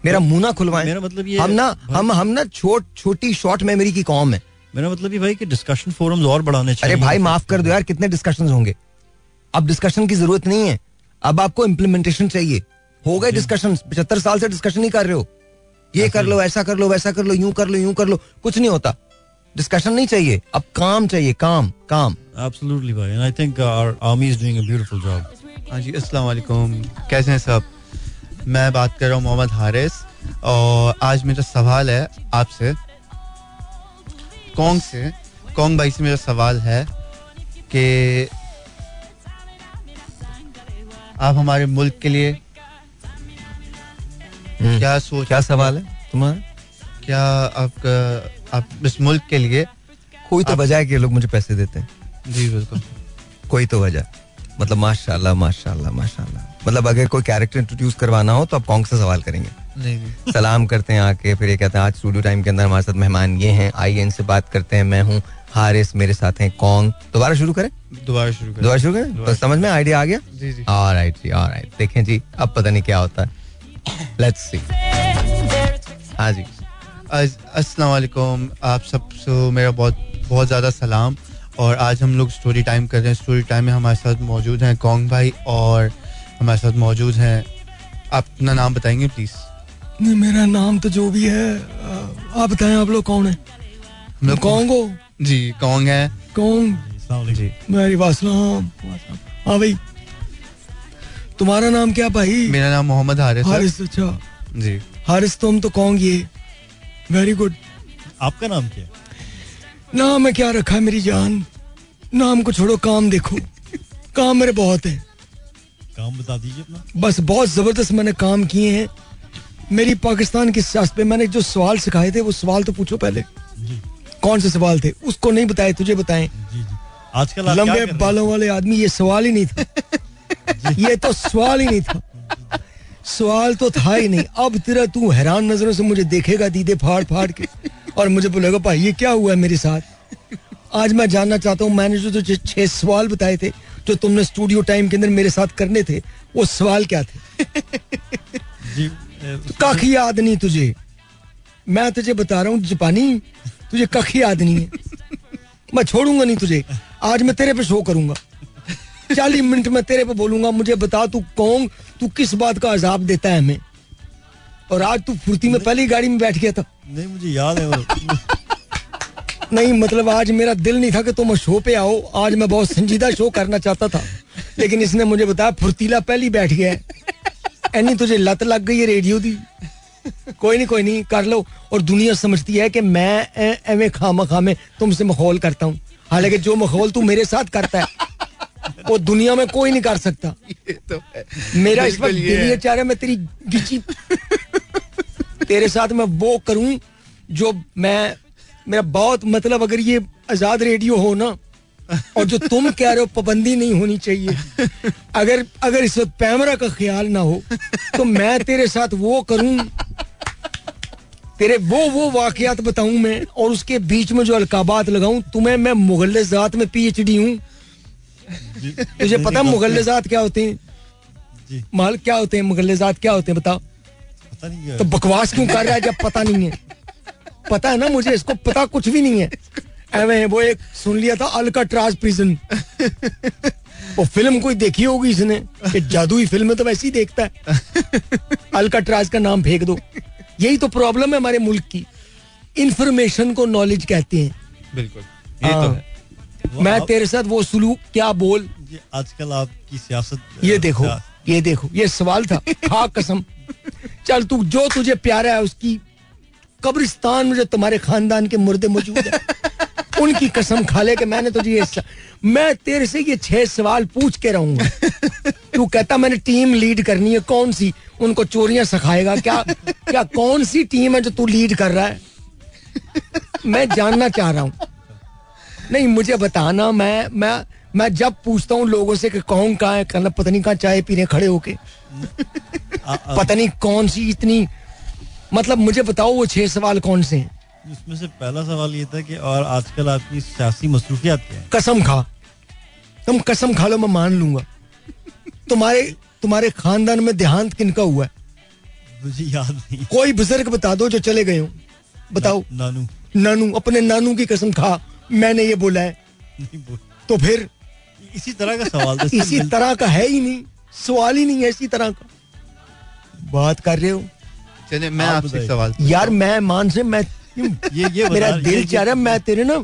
मेरा मुँह ना खुलवाएँ। मेरा मतलब ये हम ना हम हम ना छोट छोटी शॉर्ट मेमोरी की कौम है। मेरा मतलब ये भाई कि डिस्कशन फोरम्स और बढ़ाने चाहिए। अरे भाई माफ़ कर दो यार कितने डिस्कशन होंगे? अब डिस्कशन की ज़रूरत नहीं है। अब आपको इम्प्लीमेंटेशन चाहिए। हो गए डिस्कशन पचहत्तर साल से डिस्कशन ही कर रहे हो। ये कर लो ऐसा कर लो वैसा कर लो यूँ कर लो यूँ कर लो। कुछ नहीं होता। डिस्कशन नहीं चाहिए। अब काम चाहिए काम काम। एब्सोल्युटली भाई। And I think our army is doing a beautiful job हाँ जी अस्सलाम वालेकुम कैसे हैं सब? मैं बात कर रहा हूँ मोहम्मद हारिस। और आज मेरा सवाल है आपसे। कौन से कौन भाई से मेरा सवाल है कि आप हमारे मुल्क के लिए हम्म। क्या सोच क्या सवाल है तुम्हारा? क्या आपका आप इस मुल्क के लिए कोई तो वजह है कि लोग मुझे पैसे देते हैं। जी बिल्कुल। कोई तो वजह मतलब माशाल्लाह माशाल्लाह माशाल्लाह। मतलब अगर कोई कैरेक्टर इंट्रोड्यूस करवाना हो तो आप कौन से सवाल करेंगे। सलाम करते हैं आके फिर ये कहते हैं आज स्टूडियो टाइम के अंदर हमारे साथ मेहमान ये हैं आइए इनसे बात करते हैं मैं हूँ हारिस मेरे साथ हैं कॉन्ग दोबारा शुरू करें? दोबारा शुरू करें। दोबारा शुरू करें? तो समझ में आइडिया आ गया? जी जी। ऑलराइट जी ऑलराइट देखें जी अब पता नहीं क्या होता है। लेट्स सी हाँ जी। अस्सलाम वालेकुम। आप सबको मेरा बहुत बहुत ज़्यादा सलाम। और आज हम लोग स्टोरी टाइम कर रहे हैं। स्टोरी टाइम में हमारे साथ मौजूद हैं कॉन्ग भाई और हमारे साथ मौजूद हैं। आप अपना नाम बताएँगे प्लीज़ मेरा नाम तो जो भी है आप बताएँ आप लोग कौन है? लोग कौन? को जी कौंग है। कौन जी मेरी वासलाम हाँ भाई। तुम्हारा नाम क्या भाई? मेरा नाम मोहम्मद हारिस हारिस अच्छा। जी। हारिस तुम तो कौन ये वेरी गुड आपका नाम क्या? नाम में क्या रखा है मेरी जान? नाम को छोड़ो काम देखो। काम मेरे बहुत है। काम बता दीजिए अपना। बस बहुत ज़बरदस्त मैंने काम किए हैं। मेरी पाकिस्तान की सियासत पे मैंने जो सवाल सिखाए थे वो सवाल तो पूछो पहले। कौन से सवाल थे? उसको नहीं बताए तुझे बताएँ। आजकल लंबे? बालों वाले आदमी ये सवाल ही नहीं था। ये तो सवाल ही नहीं था। सवाल तो था ही नहीं। अब तेरा तू हैरान नज़रों से मुझे देखेगा दीदे फाड़ फाड़ के। और मुझे बोलेगा भाई ये क्या हुआ है मेरे साथ? आज मैं जानना चाहता हूँ मैंने जो तुझे छह सवाल बताए थे जो तुमने स्टूडियो टाइम के अंदर मेरे साथ करने थे वो सवाल क्या थे? कख याद नहीं तुझे। मैं तुझे बता रहा हूँ जापानी तुझे कख याद नहीं है। मैं छोड़ूँगा नहीं तुझे। आज मैं तेरे पे शो करूँगा। चालीस मिनट में तेरे पे बोलूँगा मुझे बता तू कौन तू किस बात का अजाब देता है हमें। और आज तू फुर्ती में पहली गाड़ी में बैठ गया था। नहीं मुझे याद है नहीं मतलब आज मेरा दिल नहीं था कि तुम शो पे आओ। आज मैं बहुत संजीदा शो करना चाहता था। लेकिन इसने मुझे बताया फुर्तीला पहली बैठ गया है। एनी तुझे लत लग गई है रेडियो दी कोई नहीं कोई नहीं कर लो और दुनिया समझती है कि मैं ए- एਵੇਂ खामा खामे तुमसे मखौल करता हूँ हालाँकि जो मखौल तू मेरे साथ करता है वो दुनिया में कोई नहीं कर सकता तो मेरा इस वक्त दिल ये चाह रहा है मैं तेरी गिची तेरे साथ मैं वो करूँ जो मैं मेरा बहुत मतलब अगर ये आज़ाद रेडियो हो ना और जो तुम कह रहे हो पाबंदी नहीं होनी चाहिए। अगर अगर इस वक्त पैमरा का ख्याल ना हो तो मैं तेरे साथ वो करूँ तेरे वो वो वाकयात बताऊँ मैं और उसके बीच में जो अलकाबात लगाऊँ तुम्हें मैं मुगल जात में पीएचडी हूँ। तुझे पता है मुगल जात क्या होते हैं? माल क्या होते हैं? मुगल जात क्या होते हैं? बताओ। पता नहीं तो बकवास क्यों कर रहा है जब पता नहीं है? पता है ना मुझे इसको पता कुछ भी नहीं है। एवे वो एक सुन लिया था अल्काट्राज प्रिजन *laughs* वो फ़िल्म कोई देखी होगी इसने? जादुई फ़िल्म है तो वैसे ही देखता है। *laughs* अल्काट्राज का नाम फेंक दो। यही तो प्रॉब्लम है हमारे मुल्क की। इंफॉर्मेशन को नॉलेज कहते हैं। बिल्कुल। ये आ, तो हाँ। है मैं तेरे साथ वो सुलूक क्या बोल? आजकल आपकी सियासत ये देखो ये देखो ये सवाल था। खा कसम। चल तू जो तुझे प्यारा है उसकी कब्रिस्तान में जो तुम्हारे खानदान के मुर्दे मौजूद है। *laughs* उनकी कसम खा ले कि मैंने तुझे ये स... मैं तेरे से ये छह सवाल पूछ के रहूँगा। तू कहता मैंने टीम लीड करनी है कौन सी? उनको चोरियाँ सिखाएगा क्या क्या कौन सी टीम है जो तू लीड कर रहा है? मैं जानना चाह रहा हूँ। नहीं मुझे बताना मैं मैं मैं जब पूछता हूँ लोगों से कि कौन कहाँ है कहना पता नहीं कहाँ चाय पीने खड़े होके। पता नहीं कौन सी इतनी मतलब मुझे बताओ वो छह सवाल कौन से हैं? इसमें से पहला सवाल ये था कि और आजकल आपकी सियासी मसरूफियात क्या है। कसम खा। तुम कसम खा लो मैं मान लूँगा। तुम्हारे तुम्हारे खानदान में देहांत किनका हुआ है? मुझे याद नहीं। कोई बुज़ुर्ग बता दो जो चले गए हो। बताओ। ना- नानू। नानू अपने नानू की कसम खा। मैंने ये बोला है। नहीं बोल। तो फिर? इसी तरह का सवाल था इसी तरह का है ही नहीं। सवाल ही नहीं है इसी तरह का। बात कर रहे हो? चलिए मैं आप आपसे सवाल यार मैं मान से मैं ये ये बता- मेरा दिल चाह रहा है मैं तेरे ना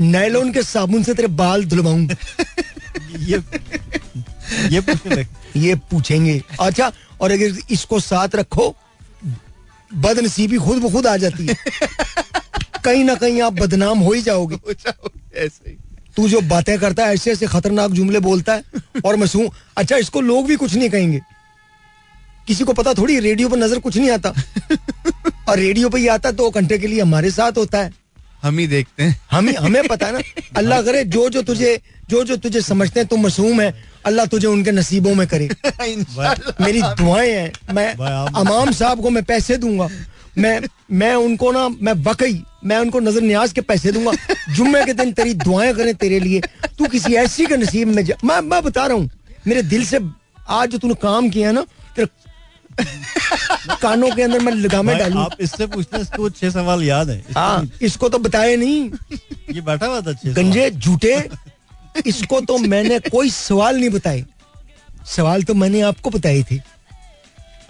नायलॉन के साबुन से तेरे बाल धुलवाऊं। ये ये ये पूछेंगे। अच्छा और अगर इसको साथ रखो बदनसीबी खुद ब खुद आ जाती है। कहीं ना कहीं आप बदनाम हो ही जाओगे ऐसे ही। तू जो बातें करता है ऐसे ऐसे खतरनाक जुमले बोलता है और मैं सुन अच्छा इसको लोग भी कुछ नहीं कहेंगे। किसी को पता थोड़ी रेडियो पर नज़र कुछ नहीं आता। *laughs* और रेडियो पर ही आता है दो घंटे के लिए हमारे साथ होता है। हम ही देखते हैं। हम ही हमें पता है ना। *laughs* अल्लाह करे जो जो तुझे जो जो तुझे समझते हैं तुम मासूम है। अल्लाह तुझे उनके नसीबों में करे। *laughs* मेरी दुआएँ हैं। मैं अमाम साहब को मैं पैसे दूँगा। मैं मैं उनको ना मैं वाकई मैं उनको नज़र न्याज के पैसे दूँगा। जुम्मे के दिन तेरी दुआएँ करें तेरे लिए। तू किसी ऐसी के नसीब में जा मैं मैं बता रहा हूँ मेरे दिल से आज जो तूने काम किया ना तेरे *laughs* कानों के अंदर मैं लगामे डालू। आप इससे पूछते इसको छह सवाल याद है। इसको हाँ इसको तो बताए नहीं। ये बैठा हुआ था गंजे झूठे इसको तो मैंने कोई सवाल नहीं बताए। सवाल तो मैंने आपको बताए थे।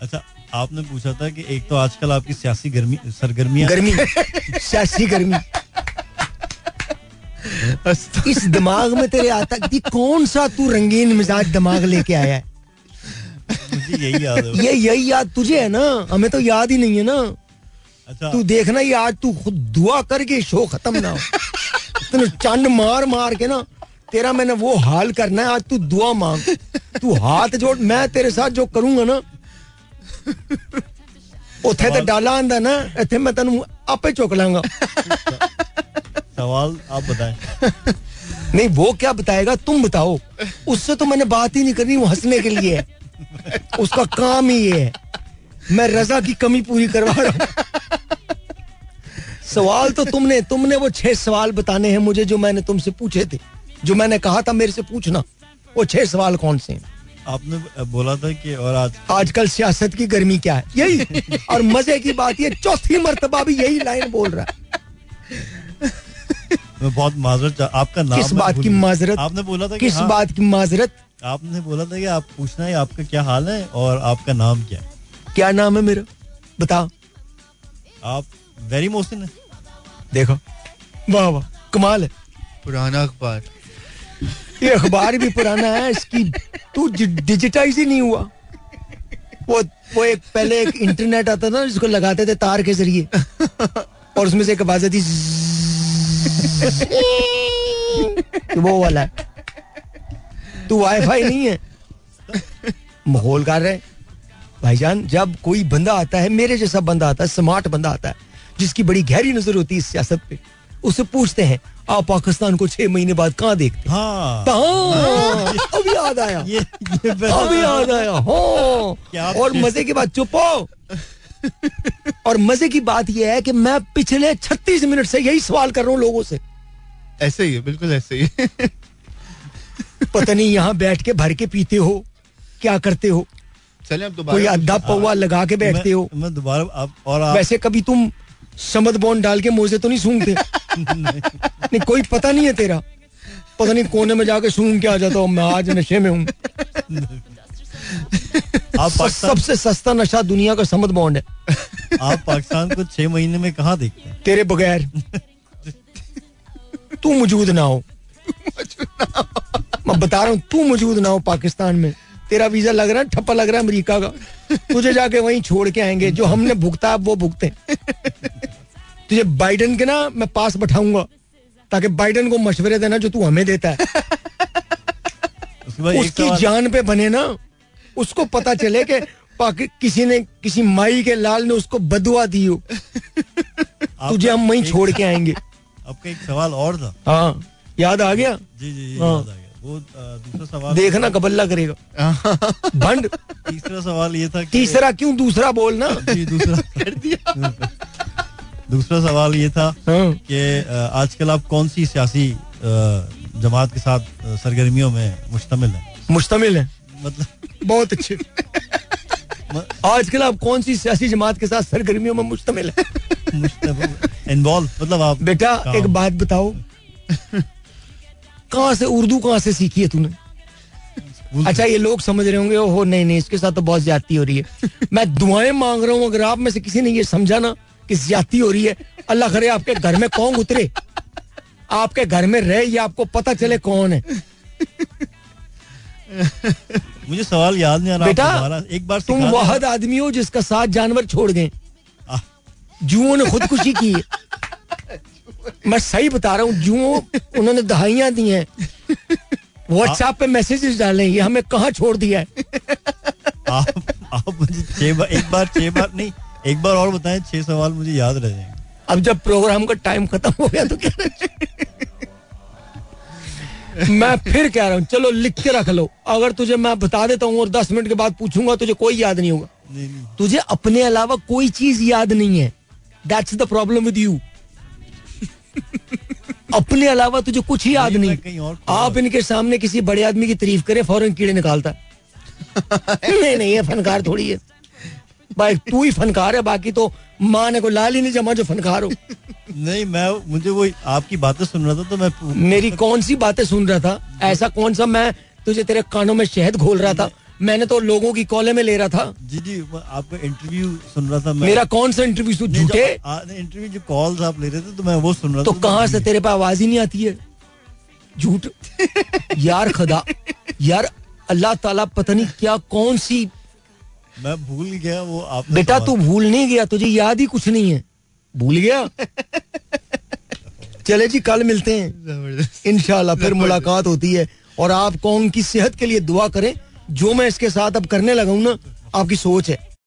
अच्छा आपने पूछा था कि एक तो आजकल आपकी सियासी गर्मी सरगर्मियाँ गर्मी सियासी गर्मी। इस दिमाग में तेरे आता कि कौन सा तू रंगीन मिजाज दिमाग लेके आया है? यही याद है। ये यही याद तुझे है ना? हमें तो याद ही नहीं है ना। अच्छा। तू देखना ये आज तू खुद दुआ करके शो खत्म ना हो। तूने चंड मार मार के ना तेरा मैंने वो हाल करना है आज तू दुआ मांग। तू हाथ जोड़ मैं तेरे साथ जो करूँगा ना उथे ते डाला आंदा ना इथे मैं तेन आपे चुक लांगा। सवाल आप बताएँ। नहीं वो क्या बताएगा तुम बताओ। उससे तो मैंने बात ही नहीं करनी वो हंसने के लिए है। उसका काम ही ये है। मैं रजा की कमी पूरी करवा रहा हूँ। सवाल तो तुमने तुमने वो छह सवाल बताने हैं मुझे जो मैंने तुमसे पूछे थे। जो मैंने कहा था मेरे से पूछना। वो छह सवाल कौन से हैं? आपने बोला था कि और आज आजकल सियासत की गर्मी क्या है? यही। और मज़े की बात ये चौथी मरतबा भी यही लाइन बोल रहा है। मैं बहुत माजरत आपका नाम किस बात की माजरत? आपने बोला था किस हाँ, बात की माजरत? आपने बोला था कि आप पूछना है आपका क्या हाल है और आपका नाम क्या है? क्या नाम है मेरा? बताओ। आप वेरी मोहसिन है? देखो। वाह वाह कमाल है। पुराना अखबार। ये अखबार भी पुराना है इसकी तू डिजिटाइज ही नहीं हुआ। वो वो एक पहले एक इंटरनेट आता था ना जिसको लगाते थे तार के ज़रिए। और उसमें से एक आवाज़ आती तो *laughs* वो वाला है। तू वाईफाई *laughs* नहीं है। माहौल कर रहे भाईजान जब कोई बंदा आता है मेरे जैसा बंदा आता है स्मार्ट बंदा आता है जिसकी बड़ी गहरी नज़र होती है इस सियासत पे उससे पूछते हैं आप पाकिस्तान को छह महीने बाद कहाँ देखते हैं? अब याद आया। ये ये अब याद आया। हाँ। और मज़े की बात चुप हो। और मज़े की बात यह है कि मैं पिछले 36 मिनट से यही सवाल कर रहा हूँ लोगों से। ऐसे ही है बिल्कुल ऐसे है। *laughs* पता नहीं यहाँ बैठ के भर के पीते हो क्या करते हो? चले अब कोई अद्धा पौवा लगा के बैठते हो। मैं दोबारा आप और आप वैसे कभी तुम समद बॉन्ड डाल के मोजे तो नहीं सूंघते? *laughs* नहीं कोई पता नहीं है तेरा। पता नहीं कोने में जाके सूंघ के आ जाता हूँ मैं आज नशे में हूँ। *laughs* आप सबसे सस्ता नशा दुनिया का समद बॉन्ड है। आप पाकिस्तान को छह महीने में कहा देखते हैं? तेरे बगैर। तू मौजूद ना हो। मैं बता रहा हूँ तू मौजूद ना हो पाकिस्तान में। तेरा वीज़ा लग रहा है ठप्पा लग रहा है अमेरिका का। तुझे जाके वहीं छोड़ के आएँगे जो हमने भुगता वो भुगते तुझे बाइडन के ना मैं पास बैठाऊँगा ताकि बाइडन को मशवरे देना जो तू हमें देता है। उसके जान पे बने ना उसको पता चले कि किसी ने किसी माई के लाल ने उसको बदुआ दी हो। तुझे हम वहीं छोड़ के आएँगे। आपका एक सवाल और था। हाँ याद आ गया? जी जी जी हाँ। वो दूसरा सवाल देखना कबल्ला करेगा। *laughs* भंड तीसरा सवाल ये था तीसरा क्यों दूसरा बोलना *laughs* जी दूसरा। कर दिया। दूसरा सवाल ये था हाँ। कि आजकल आप कौन सी सियासी जमात के साथ सरगर्मियों में मुश्तमिल है? मुश्तमिल है। मतलब बहुत अच्छे। आजकल आप कौन सी सियासी जमात के साथ सरगर्मियों में मुश्तमिल है? इन्वॉल्व मतलब आप बेटा एक बात बताओ। कहाँ से उर्दू कहाँ से सीखी है तूने? अच्छा ये लोग समझ रहे होंगे ओहो नहीं नहीं इसके साथ तो बहुत ज्यादती हो रही है। मैं दुआएँ मांग रहा हूँ अगर आप में से किसी ने ये समझा ना कि ज्यादती हो रही है अल्लाह करे आपके घर में कौन उतरे? आपके घर में रहे ये आपको पता चले कौन है। मुझे सवाल याद नहीं आ रहा बेटा एक बार तुम वाहद आदमी हो जिसका साथ जानवर छोड़ गए। जुओं ने खुदकुशी की है। मैं सही बता रहा हूँ जो उन्होंने दहाइयाँ दी हैं। व्हाट्सएप पे मैसेजेस डाले ये हमें कहाँ छोड़ दिया है? आप आप मुझे छह बार एक बार छह बार नहीं एक बार और बताएँ छह सवाल मुझे याद रह जाएँगे। अब जब प्रोग्राम का टाइम खत्म हो गया तो क्या? मैं फिर कह रहा हूँ चलो लिख के रख लो। अगर तुझे मैं बता देता हूँ और दस मिनट के बाद पूछूँगा तुझे कोई याद नहीं होगा। नहीं नहीं। तुझे अपने अलावा कोई चीज़ याद नहीं है। That's the problem with you अपने अलावा तुझे कुछ ही याद नहीं, आप इनके सामने किसी बड़े आदमी की तारीफ़ करे फ़ौरन कीड़े निकालता। *laughs* नहीं नहीं ये फनकार थोड़ी है। भाई तू ही फनकार है बाकी तो माँ ने को लाल ही नहीं जमा जो फनकार हो। नहीं मैं मुझे वो आपकी बातें सुन रहा था तो मैं मेरी कौन सी बातें सुन रहा था? ऐसा कौन सा मैं तुझे तेरे कानों में शहद घोल रहा था? मैंने तो लोगों की कॉले में ले रहा था। जी जी आपका इंटरव्यू सुन रहा था मैं मेरा कौन सा इंटरव्यू तू झूठे? इंटरव्यू जो कॉल्स आप ले रहे थे तो मैं वो सुन रहा तो कहाँ से तेरे पे आवाज़ ही नहीं आती है? झूठ। *laughs* यार खुदा यार अल्लाह ताला पता नहीं क्या कौन सी मैं भूल गया वो आपने बेटा तू भूल नहीं गया तुझे याद ही कुछ नहीं है। भूल गया? *laughs* चले जी कल मिलते हैं। इनशाला फिर मुलाकात होती है। और आप कौन की सेहत के लिए दुआ करें? जो मैं इसके साथ अब करने लगा हूँ ना आपकी सोच है।